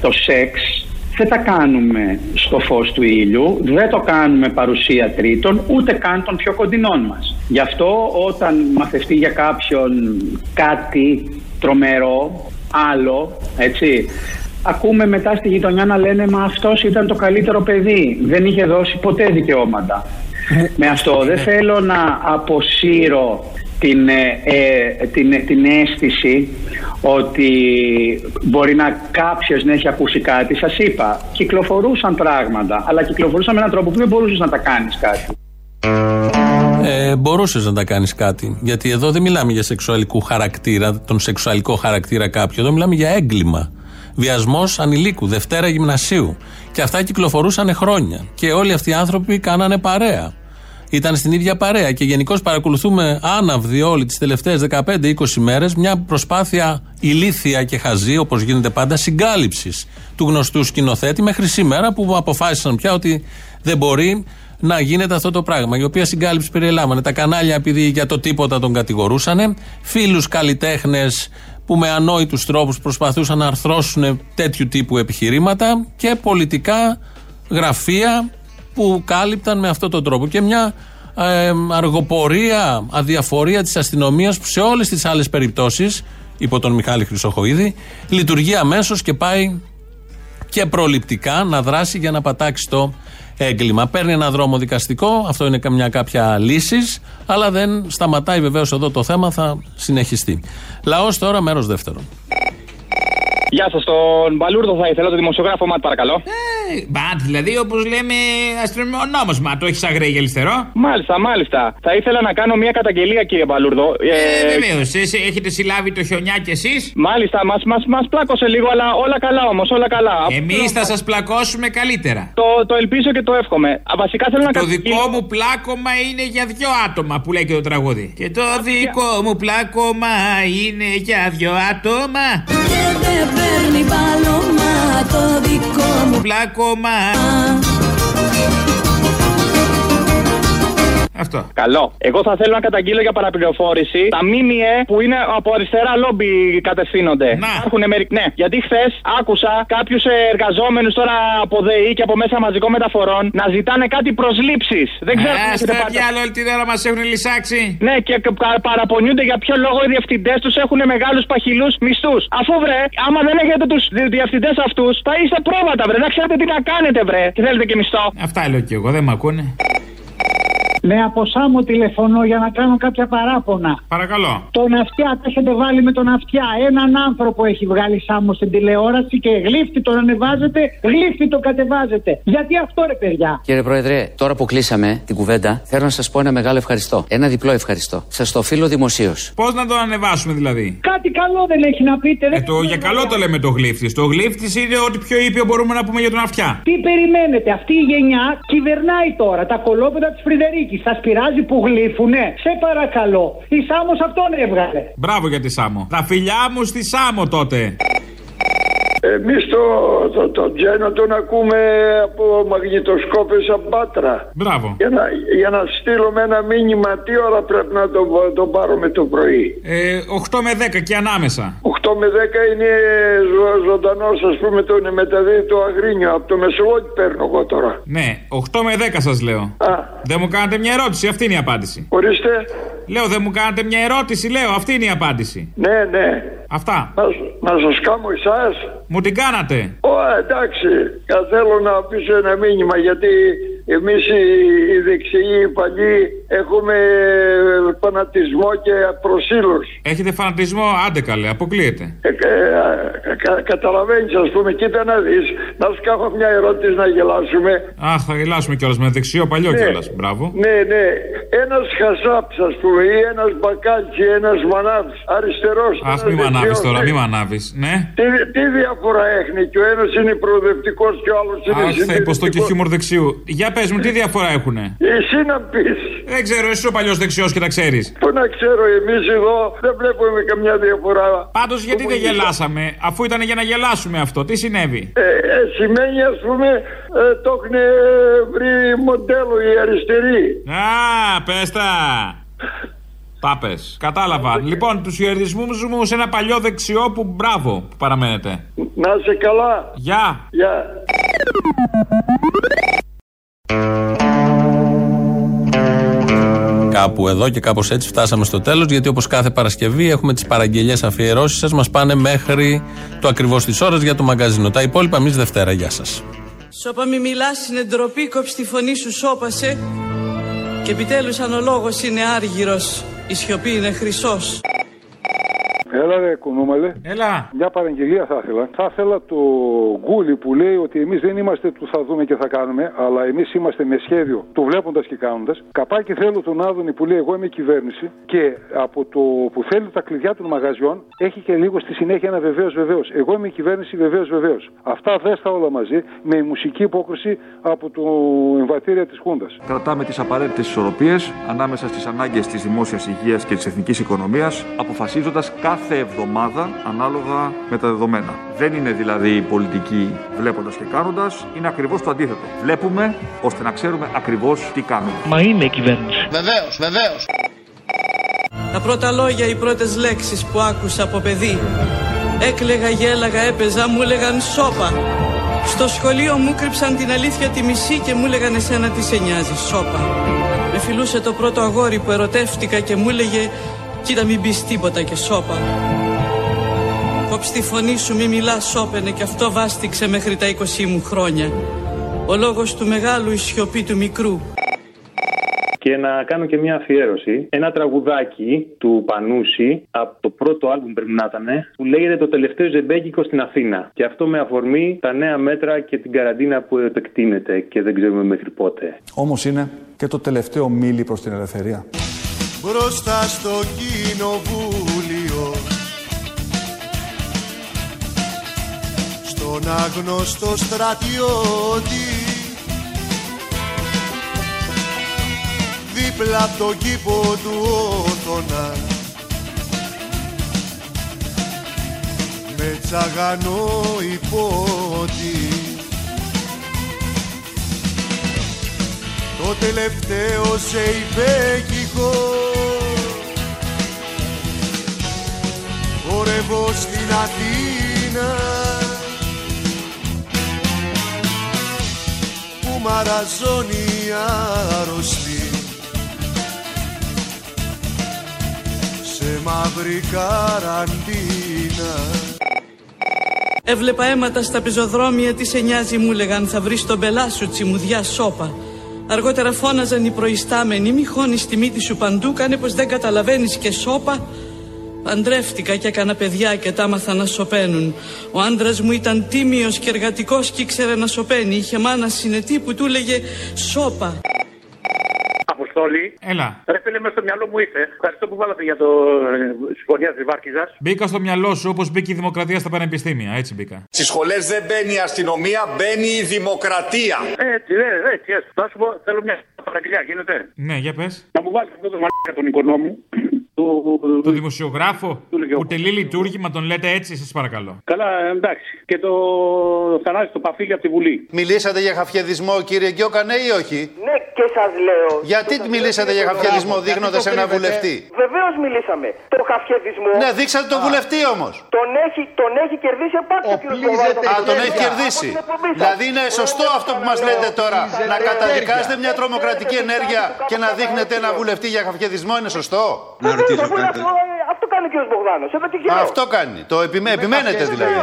το σεξ δεν τα κάνουμε στο φως του ήλιου, δεν το κάνουμε παρουσία τρίτων, ούτε καν των πιο κοντινών μας. Γι' αυτό όταν μαθευτεί για κάποιον κάτι τρομερό, άλλο, έτσι, ακούμε μετά στη γειτονιά να λένε «Μα αυτός ήταν το καλύτερο παιδί, δεν είχε δώσει ποτέ δικαιώματα». Με αυτό δεν θέλω να αποσύρω την, ε, ε, την, την αίσθηση ότι μπορεί να κάποιος να έχει ακούσει κάτι. Σας είπα, κυκλοφορούσαν πράγματα, αλλά κυκλοφορούσαν με έναν τρόπο που δεν μπορούσες να τα κάνεις κάτι. Ε, μπορούσες να τα κάνεις κάτι. Γιατί εδώ δεν μιλάμε για σεξουαλικού χαρακτήρα, τον σεξουαλικό χαρακτήρα κάποιου. Εδώ μιλάμε για έγκλημα. Βιασμός ανηλίκου, Δευτέρα γυμνασίου. Και αυτά κυκλοφορούσαν χρόνια. Και όλοι αυτοί οι άνθρωποι κάνανε παρέα ήταν στην ίδια παρέα και γενικώς παρακολουθούμε άναυδοι όλοι τις τελευταίες 15-20 μέρες μια προσπάθεια ηλίθια και χαζή, όπως γίνεται πάντα, συγκάλυψης του γνωστού σκηνοθέτη μέχρι σήμερα που αποφάσισαν πια ότι δεν μπορεί να γίνεται αυτό το πράγμα. Η οποία συγκάλυψη περιελάμβανε τα κανάλια επειδή για το τίποτα τον κατηγορούσαν, φίλους καλλιτέχνες που με ανόητους τρόπους προσπαθούσαν να αρθρώσουν τέτοιου τύπου επιχειρήματα και πολιτικά γραφεία που κάλυπταν με αυτόν τον τρόπο. Και μια ε, αργοπορία, αδιαφορία της αστυνομίας που σε όλες τις άλλες περιπτώσεις, υπό τον Μιχάλη Χρυσοχοίδη, λειτουργεί αμέσως και πάει και προληπτικά να δράσει για να πατάξει το έγκλημα. Παίρνει ένα δρόμο δικαστικό, αυτό είναι καμιά κάποια λύσης, αλλά δεν σταματάει βεβαίως εδώ το θέμα, θα συνεχιστεί. Λαός τώρα, μέρος δεύτερον. Γεια σας, τον Μπαλούρδο θα ήθελα, το δημοσιογράφο Ματ, παρακαλώ. Ε, Ματ, δηλαδή όπως λέμε αστυνομικό νόμος, Μα το έχεις αγρέ για αριστερό. Μάλιστα, μάλιστα. Θα ήθελα να κάνω μια καταγγελία, κύριε Μπαλούρδο. Ε, ε βεβαίως. Έχετε συλλάβει το χιονιά κι εσείς; Μάλιστα, μας μας, μας πλάκωσε λίγο, αλλά όλα καλά όμως, όλα καλά. Εμείς θα σας πλακώσουμε καλύτερα. Το, το ελπίζω και το εύχομαι. Βασικά θέλω να Το δικό μου πλάκωμα είναι για δυο άτομα που λέει και το τραγούδι. Και το δικό μου πλάκωμα είναι για δυο άτομα παίρνει πάλωμα το δικό μου πλάκωμα Αυτό. Καλό. Εγώ θα θέλω να καταγγείλω για παραπληροφόρηση τα ΜΜΕ που είναι από αριστερά λόμπι κατευθύνονται. Να. Υπάρχουν μερικ... Ναι, γιατί χθες άκουσα κάποιους εργαζόμενους τώρα από ΔΕΗ και από μέσα μαζικών μεταφορών να ζητάνε κάτι προσλήψεις. Δεν ξέρω Ε, αν έχετε στα πάρει- διάλογο όλη την ώρα μας έχουν λυσάξει. Ναι, και κα- κα- παραπονιούνται για ποιο λόγο οι διευθυντές τους έχουν μεγάλους παχυλούς μισθούς. Αφού βρε, άμα δεν έχετε τους διευθυντές αυτούς, θα είστε πρόβατα, βρε. Δεν ξέρετε τι να κάνετε, βρε. Και θέλετε και μισθό. Αυτά λέω και εγώ, δεν με ακούνε. Ναι, από Σάμο τηλεφωνώ για να κάνω κάποια παράπονα. Παρακαλώ. Τον αυτιά, τα έχετε βάλει με τον αυτιά. Έναν άνθρωπο έχει βγάλει Σάμο στην τηλεόραση και γλύφτη τον ανεβάζετε, γλύφτη τον κατεβάζετε. Γιατί αυτό ρε παιδιά; Κύριε Πρόεδρε, τώρα που κλείσαμε την κουβέντα, θέλω να σας πω ένα μεγάλο ευχαριστώ. Ένα διπλό ευχαριστώ. Σας το οφείλω δημοσίως. Πώς να τον ανεβάσουμε δηλαδή; Κάτι καλό δεν έχει να πείτε. Ε, Δεν το, για καλό το λέμε το γλύφτης. Το γλύφτης είναι ό,τι πιο ήπιο μπορούμε να πούμε για τον αυτιά. Τι περιμένετε, αυτή η γενιά κυβερνάει τώρα τα κολόπεδα της Φρυδερίκης. Σας πειράζει που γλύφουνε; Σε παρακαλώ. Η Σάμος αυτόν έβγαλε. Μπράβο για τη Σάμο. Τα φιλιά μου στη Σάμο τότε. Εμείς το, το, το τζένο τον ακούμε από μαγνητοσκόπες από Πάτρα. Μπράβο. Για να, για να στείλουμε ένα μήνυμα τι ώρα πρέπει να τον το πάρουμε το πρωί. Ε, 8 με 10 και ανάμεσα. 8 με 10 είναι ζω, ζωντανός ας πούμε το μεταδίδει το Αγρίνιο. Από το Μεσολόγιο παίρνω εγώ τώρα. Ναι, 8 με 10 σας λέω. Α. Δεν μου κάνετε μια ερώτηση, αυτή είναι η απάντηση. Ορίστε. Λέω, δεν μου κάνετε μια ερώτηση, λέω, αυτή είναι η απάντηση. Ναι, ναι. Αυτά. Να, σ- να σας κάνω εσάς. Μου την κάνατε. Ω, εντάξει. Ε, Θέλω να πείσω ένα μήνυμα γιατί εμείς οι, οι δεξιοί οι παλιοί έχουμε φανατισμό και προσήλωση. Έχετε φανατισμό, άντε καλέ, αποκλείεται. Ε, ε, κα, καταλαβαίνεις ας πούμε, κοίτα να δεις, να σου κάνω μια ερώτηση να γελάσουμε. Αχ, θα γελάσουμε κιόλας με δεξιό παλιό Ναι. κιόλας. Μπράβο. Ναι, ναι. Ένας χασάπς ας πούμε ή ένας μπακάλτσι, ένας μανάβης, αριστερός. Αχ, ένας μη μ' ανάβει δεξιός, τώρα, ναι. μη μ' ανάβει. Ναι. Τι, τι διαφορά έχει και ο ένας είναι προοδευτικός και ο άλλος είναι Αχ, θα υποστώ και συντηρητικός. χιούμορ δεξιού. Για πες μου, τι διαφορά έχουνε; Εσύ να πεις. Δεν ξέρω, εσύ ο παλιός δεξιός και τα ξέρεις. Πού να ξέρω εμείς εδώ δεν βλέπουμε καμιά διαφορά. Πάντως, γιατί δεν γελάσαμε, αφού ήταν για να γελάσουμε αυτό, τι συνέβη; Ε, ε, σημαίνει ας πούμε ε, το έχουν βρει μοντέλο οι αριστεροί. Α, πες τα. Τα πες. Κατάλαβα. Λοιπόν, τους χαιρετισμούς μου σε ένα παλιό δεξιό που μπράβο που παραμένετε. Να είσαι καλά. Γεια. Γεια. Κάπου εδώ και κάπως έτσι φτάσαμε στο τέλος. Γιατί όπως κάθε Παρασκευή έχουμε τις παραγγελίε αφιερώσεις σας. Μας πάνε μέχρι το ακριβώς της ώρας για το μαγκαζίνο. Τα υπόλοιπα εμείς Δευτέρα. Γεια σας. Σώπα μη μιλάς είναι ντροπή, κόψ τη φωνή σου σώπασε Και επιτέλους αν ο λόγος είναι άργυρος, η σιωπή είναι χρυσός Έλα ρε κουνούμαλε. Έλα. Μια παραγγελία θα ήθελα. Θα ήθελα το γκούλι που λέει ότι εμείς δεν είμαστε του θα δούμε και θα κάνουμε, αλλά εμείς είμαστε με σχέδιο του βλέποντας και κάνοντας. Καπάκι θέλω τον Άδωνη που λέει εγώ είμαι η κυβέρνηση και από το που θέλει τα κλειδιά των μαγαζιών έχει και λίγο στη συνέχεια ένα βεβαίως βεβαίως. Εγώ είμαι η κυβέρνηση βεβαίως βεβαίως. Αυτά δέστα όλα μαζί με η μουσική υπόκριση από το εμβατήρια της Χούντας. Κρατάμε τις απαραίτητες ισορροπίες ανάμεσα στις ανάγκες της δημόσιας υγείας και της εθνικής οικονομίας, αποφασίζοντας κάθε εβδομάδα ανάλογα με τα δεδομένα. Δεν είναι δηλαδή πολιτική βλέποντας και κάνοντας, είναι ακριβώς το αντίθετο. Βλέπουμε ώστε να ξέρουμε ακριβώς τι κάνουμε. Μα είμαι η κυβέρνηση Βεβαίως, βεβαίως. Τα πρώτα λόγια, οι πρώτες λέξεις που άκουσα από παιδί Έκλεγα, γέλαγα, έπαιζα, μου έλεγαν σώπα Στο σχολείο μου κρύψαν την αλήθεια τη μισή και μου έλεγαν εσένα τι σε νοιάζει, σώπα Με φιλούσε το πρώτο αγόρι που ερωτεύτηκα και μου έλεγε Κοίτα μην πεις τίποτα και σώπα Κόψ τη φωνή σου μη μιλάς σώπαινε και αυτό βάστηξε μέχρι τα 20 μου χρόνια Ο λόγος του μεγάλου η σιωπή του μικρού Και να κάνω και μια αφιέρωση. Ένα τραγουδάκι του Πανούση από το πρώτο άλμπουμ πρέπει να ήταν που λέγεται Το τελευταίο ζεμπέκικο στην Αθήνα. Και αυτό με αφορμή τα νέα μέτρα και την καραντίνα που επεκτείνεται και δεν ξέρουμε μέχρι πότε. Όμως είναι και το τελευταίο μίλι προς την ελευθερία. Μπροστά στο κοινοβούλιο. Στον άγνωστο στρατιώτη. Δίπλα απ' τον κήπο του όθωνα. Με τσαγανό υπότι Το το τελευταίος σε υπέκυχο. Χορεύω στην Αθήνα. Που μαραζώνει αρρωστή σε μαύρη καραντίνα. Έβλεπα αίματα στα πεζοδρόμια, τι σε νοιάζει μου λέγαν θα βρεις τον πελά σου τσιμουδιά σώπα. Αργότερα φώναζαν οι προϊστάμενοι, μη χώνεις τη μύτη σου παντού, κάνε πως δεν καταλαβαίνεις και σώπα. Παντρεύτηκα και έκανα παιδιά και τα άμαθα να σωπαίνουν. Ο άντρας μου ήταν τίμιος και εργατικός και ήξερε να σωπαίνει. Είχε μάνα συνετή που του έλεγε σώπα. Αποστόλη. Έλα. Ρε φίλε, μέσα στο μυαλό μου ήρθε. Ευχαριστώ που βάλατε για το ε, συμφωνία της Βάρκιζα. Μπήκα στο μυαλό σου όπως μπήκε η δημοκρατία στα πανεπιστήμια. Έτσι μπήκα. Στις σχολές δεν μπαίνει η αστυνομία, μπαίνει η δημοκρατία. Έτσι, ναι, έτσι. έτσι. Θα σου πω, θέλω μια παραγγελιά, γίνεται. Ναι, για πες. Να μου βάλεις αυτό το μαλάκα τον οικονόμου. Του, Το δημοσιογράφο που τελεί λειτουργήμα τον λέτε έτσι, σας παρακαλώ. Καλά, εντάξει. Και το Θανάση το Παφίλι από τη Βουλή. Μιλήσατε για χαφιεδισμό, κύριε Γκιόκα, ναι ή όχι; Ναι, και σας λέω. Γιατί μιλήσατε για χαφιεδισμό δείχνοντας ένα βουλευτή; Βεβαίως μιλήσαμε. Το χαφιεδισμό. Ναι, δείξατε τον βουλευτή όμως. Τον έχει, τον έχει κερδίσει επάνω ο κύριο Α, τον έχει κερδίσει. Δηλαδή είναι σωστό αυτό που μας λέτε τώρα. Να καταδικάσετε μια τρομοκρατική ενέργεια και να δείχνετε ένα βουλευτή για χαφιεδισμό είναι σωστό; Να ρωτήσω κάτι. Αυτό κάνει ο κύριος Μπογδάνος. Εδώ τι Αυτό κάνει. Το επιμέ- επιμένετε δηλαδή.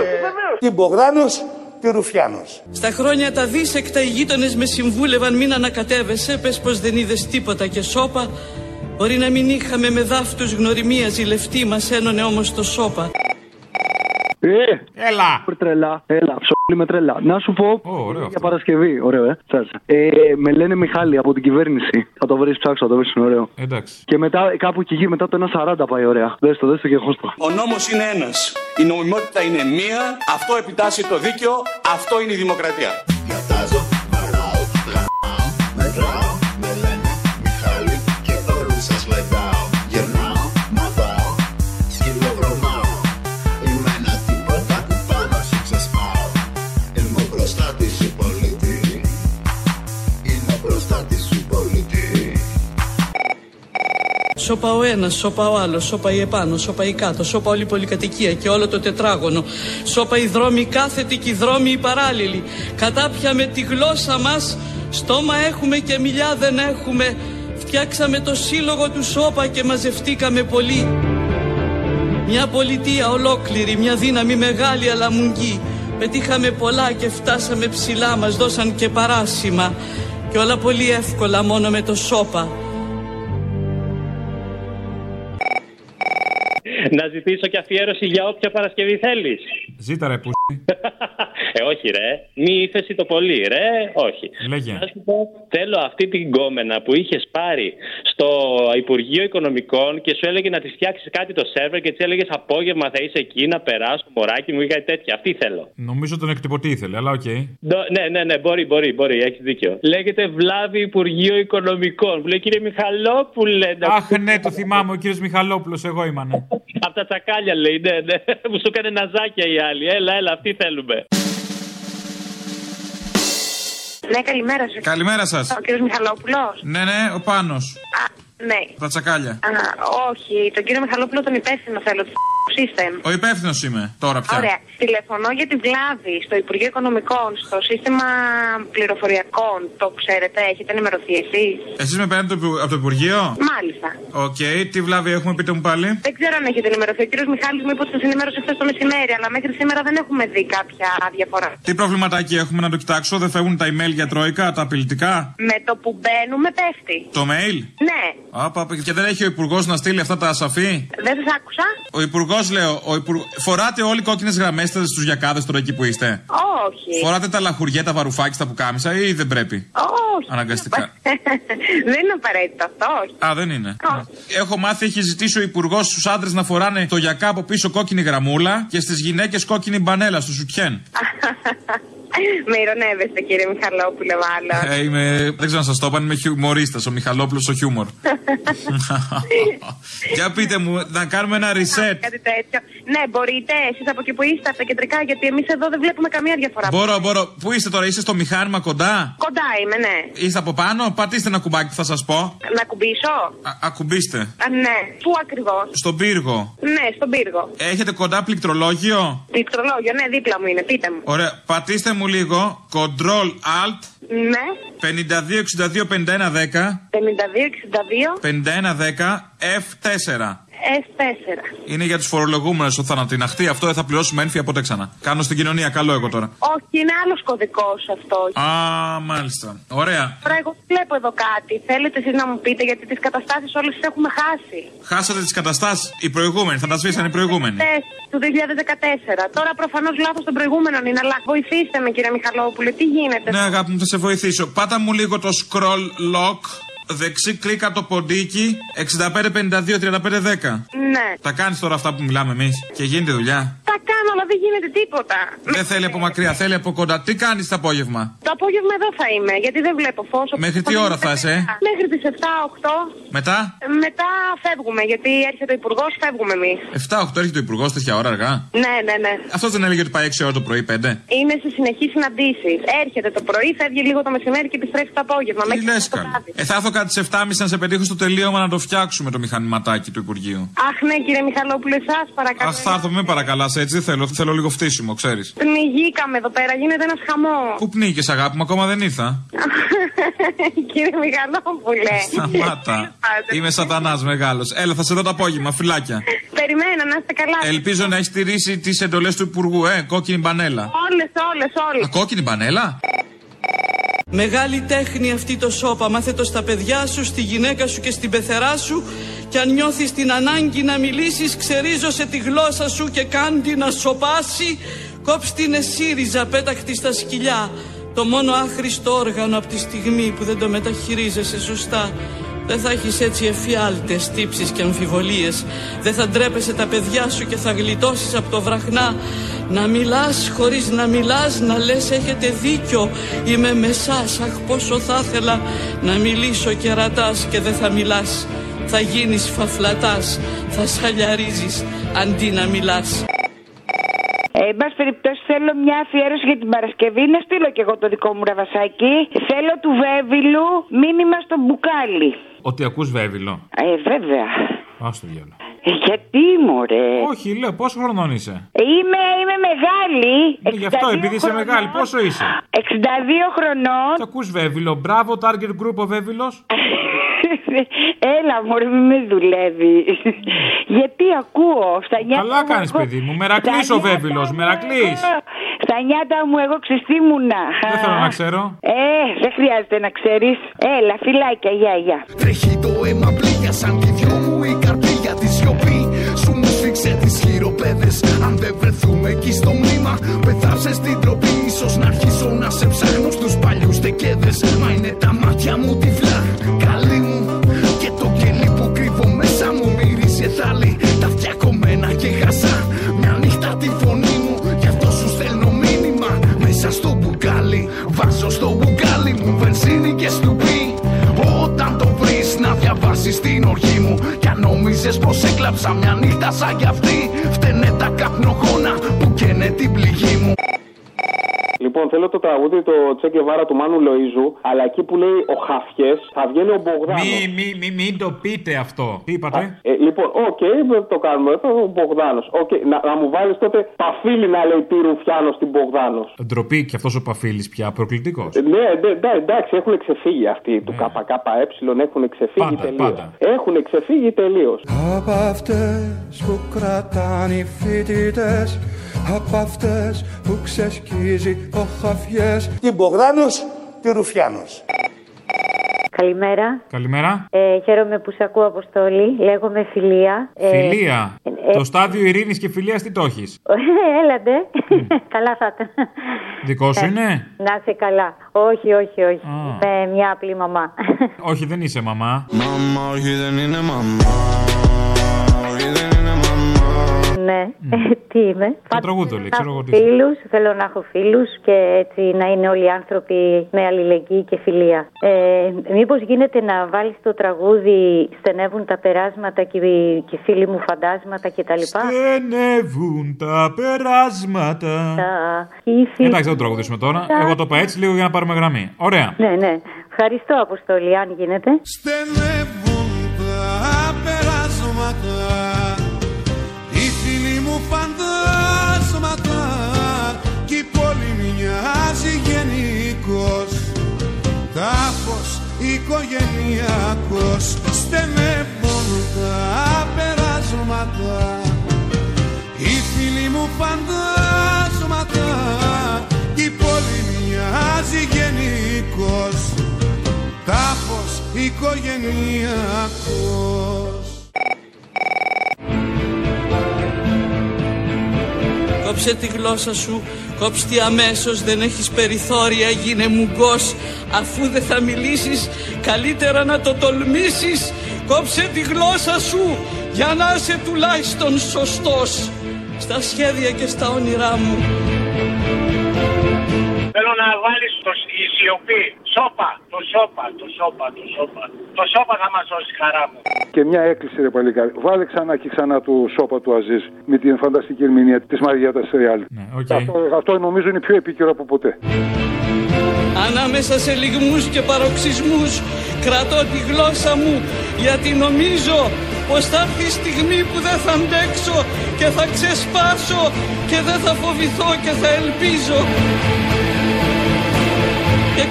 Τι Μπογδάνος, τι Ρουφιάνος; Στα χρόνια τα δίσεκτα οι γείτονες με συμβούλευαν μην ανακατεύεσαι. Πες πως δεν είδες τίποτα και σώπα. Μπορεί να μην είχαμε με δάφτους γνωριμία ζηλευτή, μας ένωνε όμως το σώπα. Ε, Έλα. Τρελά, έλα, ψωλή με τρελά. Να σου πω ωραίο για αυτό. Παρασκευή, ωραίο, ε. Τσάτσα. ε. Με λένε Μιχάλη από την κυβέρνηση. Θα το βρεις ψάξω, θα το βρεις, είναι ωραίο. Εντάξει. Και μετά κάπου εκεί γύρω μετά το 1,40 πάει ωραία. Δες το, δες το και χώστο. Ο νόμος είναι ένας. Η νομιμότητα είναι μία. Αυτό επιτάσσει το δίκαιο. Αυτό είναι η δημοκρατία. Σώπα ο ένας, σώπα ο άλλος, σώπα η επάνω, σώπα η κάτω, σώπα όλη η πολυκατοικία και όλο το τετράγωνο. Σώπα οι δρόμοι κάθετοι και οι δρόμοι οι παράλληλοι. Κατάπια με τη γλώσσα μας, στόμα έχουμε και μιλιά δεν έχουμε. Φτιάξαμε το σύλλογο του σώπα και μαζευτήκαμε πολύ. Μια πολιτεία ολόκληρη, μια δύναμη μεγάλη αλλά μουγγή. Πετύχαμε πολλά και φτάσαμε ψηλά, μας δώσαν και παράσημα. Και όλα πολύ εύκολα μόνο με το σώπα. Να ζητήσω και αφιέρωση για όποια Παρασκευή θέλεις. Ζήτα ρε που. Ε, όχι, ρε. Μη ύφεση το πολύ, ρε. Όχι. Λέγε. Να σου πω, θέλω αυτή την κόμενα που είχες πάρει στο Υπουργείο Οικονομικών και σου έλεγε να της φτιάξεις κάτι το σερβερ και της έλεγες απόγευμα θα είσαι εκεί να περάσω, μωράκι μου ή κάτι τέτοια. Αυτή θέλω. Νομίζω τον εκτυπωτή ήθελε, αλλά οκ. Νο- Ναι, ναι, ναι, μπορεί, μπορεί, μπορεί, έχεις δίκιο. Λέγεται Βλάβη Υπουργείο Οικονομικών. Που λέει κύριε Μιχαλόπουλε. να- Αχ, ναι, το θυμάμαι, ο κύριος Μιχαλόπουλος, εγώ ήμανε. Απ' τα τσακάλια λέει, ναι, ναι. Μου σου έκανε ναζάκια οι άλλοι. Έλα, έλα, αυτή θέλουμε. Ναι, καλημέρα σας. Καλημέρα σας. Ο κύριος Μιχαλόπουλος. Ναι, ναι, ο πάνω. Ναι. Τα τσακάλια. Α, όχι, τον κύριο Μιχαλόπουλο τον υπεύθυνο θέλω. του System. Ο υπεύθυνος είμαι τώρα πια. Ωραία. Τηλεφωνώ για τη βλάβη στο Υπουργείο Οικονομικών, στο σύστημα πληροφοριακών. Το ξέρετε, έχετε ενημερωθεί εσείς; Εσείς με παίρνετε από το- από το Υπουργείο; Μάλιστα. Οκ, τι βλάβη έχουμε, πείτε μου πάλι; Δεν ξέρω αν έχετε ενημερωθεί. Ο κύριος Μιχάλης μου είπε ότι σας ενημέρωσε χθες το μεσημέρι, αλλά μέχρι σήμερα δεν έχουμε δει κάποια διαφορά. Τι προβληματάκι έχουμε να το κοιτάξω, δεν φεύγουν τα email για τρόικα, τα απειλητικά; Με το που μπαίνουμε πέφτει. Το mail; Ναι, Άπα, και δεν έχει ο Υπουργός να στείλει αυτά τα ασαφή. δεν σας άκουσα. Ο Υπουργός, λέω, ο υπουργ... φοράτε όλοι κόκκινες γραμμές στους γιακάδες τώρα εκεί που είστε. Όχι. Φοράτε τα λαχουριέ, τα βαρουφάκια, στα πουκάμισα ή δεν πρέπει; Όχι. Αναγκαστικά. δεν είναι απαραίτητο αυτό, όχι. Α, δεν είναι. Έχω μάθει, έχει ζητήσει ο Υπουργός στους άντρες να φοράνε το γιακά από πίσω κόκκινη γραμμούλα και στις γυναίκες κόκκινη μπανέλα, στο σουτιέν. Με ηρωνεύεστε κύριε Μιχαλόπουλε μάλλον. Ε, είμαι, δεν ξέρω να σας το είπα, είμαι χιουμορίστας, ο Μιχαλόπουλος ο χιούμορ. Για πείτε μου, να κάνουμε ένα reset. Κάτι τέτοιο. Ναι, μπορείτε εσείς από εκεί που είστε, από τα κεντρικά, γιατί εμείς εδώ δεν βλέπουμε καμία διαφορά. Μπορώ, μπορώ. Πού είστε τώρα, είστε στο μηχάνημα κοντά; Κοντά είμαι, ναι. Είστε από πάνω, πατήστε ένα κουμπάκι που θα σας πω. Να κουμπίσω; Α, ακουμπήστε. Α, ναι. Πού ακριβώς; Στον πύργο. Ναι, στον πύργο. Έχετε κοντά πληκτρολόγιο; Πληκτρολόγιο, ναι, δίπλα μου είναι, πείτε μου. Ωραία, πατήστε μου λίγο. Control Alt Ναι. 52 62 51 10 52-62 51 10 F4. S4. Είναι για τους φορολογούμενους ότι θα ανατιναχτεί αυτό, δεν θα πληρώσουμε ένφια ποτέ ξανά. Κάνω στην κοινωνία, καλό εγώ τώρα. Όχι, είναι άλλος κωδικός αυτός. Α, μάλιστα. Ωραία. Τώρα εγώ βλέπω εδώ κάτι. Θέλετε εσείς να μου πείτε γιατί τις καταστάσεις όλες τις έχουμε χάσει. Χάσατε τις καταστάσεις. Οι προηγούμενοι, θα τα σβήσαν οι προηγούμενοι. Χθες, του 2014. Τώρα προφανώς λάθος των προηγούμενων είναι, αλλά βοηθήστε με κύριε Μιχαλόπουλε, τι γίνεται; Ναι, αγάπη μου, θα σε βοηθήσω. Πάτα μου λίγο το scroll lock. Δεξί κλικ από το ποντίκι 65-52-35-10. Ναι. Τα κάνεις τώρα αυτά που μιλάμε εμείς και γίνεται δουλειά; Τα κάνω, αλλά δεν γίνεται τίποτα. Δεν θέλει από μακριά, θέλει από κοντά. Τι κάνεις το απόγευμα; Το απόγευμα εδώ θα είμαι, γιατί δεν βλέπω φως. Μέχρι τι ώρα θα είσαι, ε; Μέχρι τις 7-8. Μετά; Μετά φεύγουμε, γιατί έρχεται ο υπουργός, φεύγουμε εμείς. 7-8 έρχεται ο υπουργός τέτοια ώρα αργά; Ναι, ναι, ναι. Αυτός δεν έλεγε ότι πάει 6 ώρα το πρωί, 5. Είναι σε συνεχείς συναντήσεις. Έρχεται το πρωί, φεύγει λίγο το μεσημέρι και επιστρέφει το απόγευμα. Τι μέχρι λες, το κάνει. βράδυ. Ε, θα έρθω κάτι σε 7.30 να σε πετύχω στο τελείωμα να το φτιάξουμε το μηχανηματάκι του Υπουργείου. Αχ, ναι, κύριε Μιχαλόπουλε, σας παρακαλώ. Αχ, θα έρθω, με παρακαλάς έτσι, δεν θέλω. Θέλω λίγο φτύσιμο, ξέρεις. Πνιγήκαμε εδώ πέρα, γίνεται ένας χαμός. Πού πνίγηκε, αγάπη μου, ακόμα δεν ήρθα. κύριε Μιχαλόπουλε. Σταμάτα. Είμαι σατανάς μεγάλος. Έλα, θα σε δω το απόγευμα, φυλάκια. Περιμένω να είστε καλά. Ελπίζω να έχεις τηρήσει τις εντολές του Υπουργού, ε, κόκκινη μπανέλα. Όλες, όλες, όλες. Α, κόκκινη μπανέλα; Μεγάλη τέχνη αυτή το σώπα. Μάθε το στα παιδιά σου, στη γυναίκα σου και στην πεθερά σου. Και αν νιώθεις την ανάγκη να μιλήσεις, ξερίζωσε τη γλώσσα σου και κάντι να σοπάσει. Κόψ την εσύριζα, πέταχτη στα σκυλιά. Το μόνο άχρηστο όργανο από τη στιγμή που δεν το μεταχειρίζεσαι σωστά. Δεν θα έχεις έτσι εφιάλτες, τύψεις και αμφιβολίες. Δεν θα ντρέπεσαι τα παιδιά σου και θα γλιτώσεις από το βραχνά. Να μιλάς χωρίς να μιλάς, να λες έχετε δίκιο. Είμαι με σας, αχ πόσο θα ήθελα να μιλήσω και ρατάς και δεν θα μιλάς. Θα γίνεις φαφλατάς, θα σαλιαρίζεις αντί να μιλάς. Ε, εν πάση περιπτώσει, θέλω μια αφιέρωση για την Παρασκευή. Να στείλω κι εγώ το δικό μου ραβασάκι. Θέλω του Βέβυλου μήνυμα στο μπουκάλι. Ότι ακούς βέβυλο. Ε, βέβαια. Α το διάλογο. Ε, γιατί, μωρέ; Όχι, λέω, πόσο χρονών είσαι; Είμαι, είμαι μεγάλη. Ε, Γι' αυτό, 62 επειδή είσαι χρονών. μεγάλη, πόσο είσαι; 62 χρονών. Τι ακούς βέβυλο. Μπράβο, target group ο βέβυλος. Έλα, μωρέ, μην με δουλεύει. Γιατί ακούω. Στα νιάτα Καλά μου κάνεις, εγώ- παιδί μου. Μερακλής στα ο νιάτα βέβυλος, μου μερακλής. εγώ- Στα νιάτα μου, εγώ ξεστήμουνα. Δεν θέλω να ξέρω. Ε, δεν χρειάζεται να ξέρεις. Έλα, φυλάκια, γεια, γεια. Τρέχει το αίμα πλήγια σαν τη δυο μου η καρδιά τη σιωπή Σου μου σφίξε τις χειροπέδες Αν δεν βρεθούμε εκεί στο μνήμα Πεθάσε στην τροπή Ίσως να αρχίσω να σε ψάχνω στους παλιούς τεκέδες Μα είναι τα μάτια μου τυφλά μυρίζει εθάλη Τα αυτιά κομμένα και χασά Μια νύχτα τη φωνή μου Γι' αυτό σου στέλνω μήνυμα. Μέσα στο μπουκάλι Βάζω στο μπουκάλι μου βενζίνη και στουπί. Όταν το βρεις να διαβάσεις την οργή μου. Κι αν νόμιζες πως έκλαψα μια νύχτα σαν κι αυτή Φταίνε τα καπνογόνα που καίνε την πληγή μου Λοιπόν, θέλω το τραγούδι το Τσέκε Βάρα του Μάνου Λοίζου, αλλά εκεί που λέει ο Χαφιές θα βγαίνει ο Μπογδάνος. Μη, μη, μη, μην το πείτε αυτό. Τι είπατε; Ε, λοιπόν, οκ, δεν το κάνουμε. Το ο Μπογδάνος. Οκ, να, να μου βάλεις τότε παφίλι να λέει τι Ρουφιάνο στην Μπογδάνος. Ντροπή και αυτός ο Παφίλης πια προκλητικός. Ε, Ναι, ναι, ναι, εντάξει, έχουν ξεφύγει αυτοί του ΚΚΕ, έχουν ξεφύγει Πάντα, τελείως. πάντα. Έχουν ξεφύγει τελείως. Από αυτές που κρατάνε οι φοιτητές Από αυτές που ξεσκίζει ο χαφιές Την Μπογδάνος, τη Ρουφιάνος; Καλημέρα. Καλημέρα. Ε, χαίρομαι που σε ακούω, Αποστόλη. Λέγομαι Φιλία. Ε, Φιλία. ε, Το στάδιο ειρήνης και φιλίας τι το έχεις; Έλατε. καλά θα ήταν. Δικό σου Ε, είναι; Να είσαι καλά. Όχι, όχι, όχι. Είμαι μια απλή μαμά. Όχι, δεν είσαι μαμά. Μαμά, όχι δεν είναι μαμά Όχι δεν είναι μαμά Ναι, ε, τι είμαι. Το τραγούδι το λέει, ξέρω εγώ τι. Φίλους, θέλω να έχω φίλους και έτσι να είναι όλοι οι άνθρωποι με αλληλεγγύη και φιλία. Ε, Μήπως γίνεται να βάλεις το τραγούδι Στενεύουν τα περάσματα και, οι- και οι φίλοι μου φαντάσματα κτλ. Στενεύουν τα περάσματα. Τα- οι φίλοι- Εντάξει, δεν το τραγουδήσουμε τώρα. Τα- Εγώ το είπα έτσι λίγο για να πάρουμε γραμμή. Ωραία. Ναι, ναι. Ευχαριστώ, Αποστολή, αν γίνεται. Στενεύουν τα περάσματα Τάφος οικογενειακός Στενεύουν τα περάσματα. Οι φίλοι μου φαντάσματα Κι η πόλη μοιάζει γενικός Τάφος οικογενειακός Κόψε τη γλώσσα σου, κόψε τη αμέσως, δεν έχεις περιθώρια, γίνε μουγκός. Αφού δεν θα μιλήσεις, καλύτερα να το τολμήσεις. Κόψε τη γλώσσα σου, για να είσαι τουλάχιστον σωστός. Στα σχέδια και στα όνειρά μου. Θέλω να βάλεις το η σιωπή. Σόπα, το σόπα, το σόπα, το σόπα. Το σόπα θα μας σώσει χαρά μου. Και μια έκκληση, ρε παλικάρι. Βάλε ξανά και ξανά το σώπα του Αζίζ με την φανταστική ερμηνεία της Μαριέτα Ρεάλ. αυτό, αυτό νομίζω είναι πιο επίκαιρο από ποτέ. Ανάμεσα σε λιγμούς και παροξισμούς κρατώ τη γλώσσα μου γιατί νομίζω πως θα έρθει η στιγμή που δεν θα αντέξω και θα ξεσπάσω και δεν θα φοβηθώ και θα ελπίζω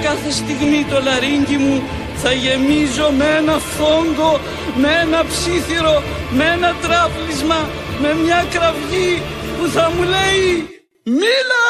κάθε στιγμή το λαρίνκι μου θα γεμίζω με ένα φόγκο, με ένα ψήθυρο, με ένα τράφλισμα, με μια κραυγή που θα μου λέει «Μίλα!»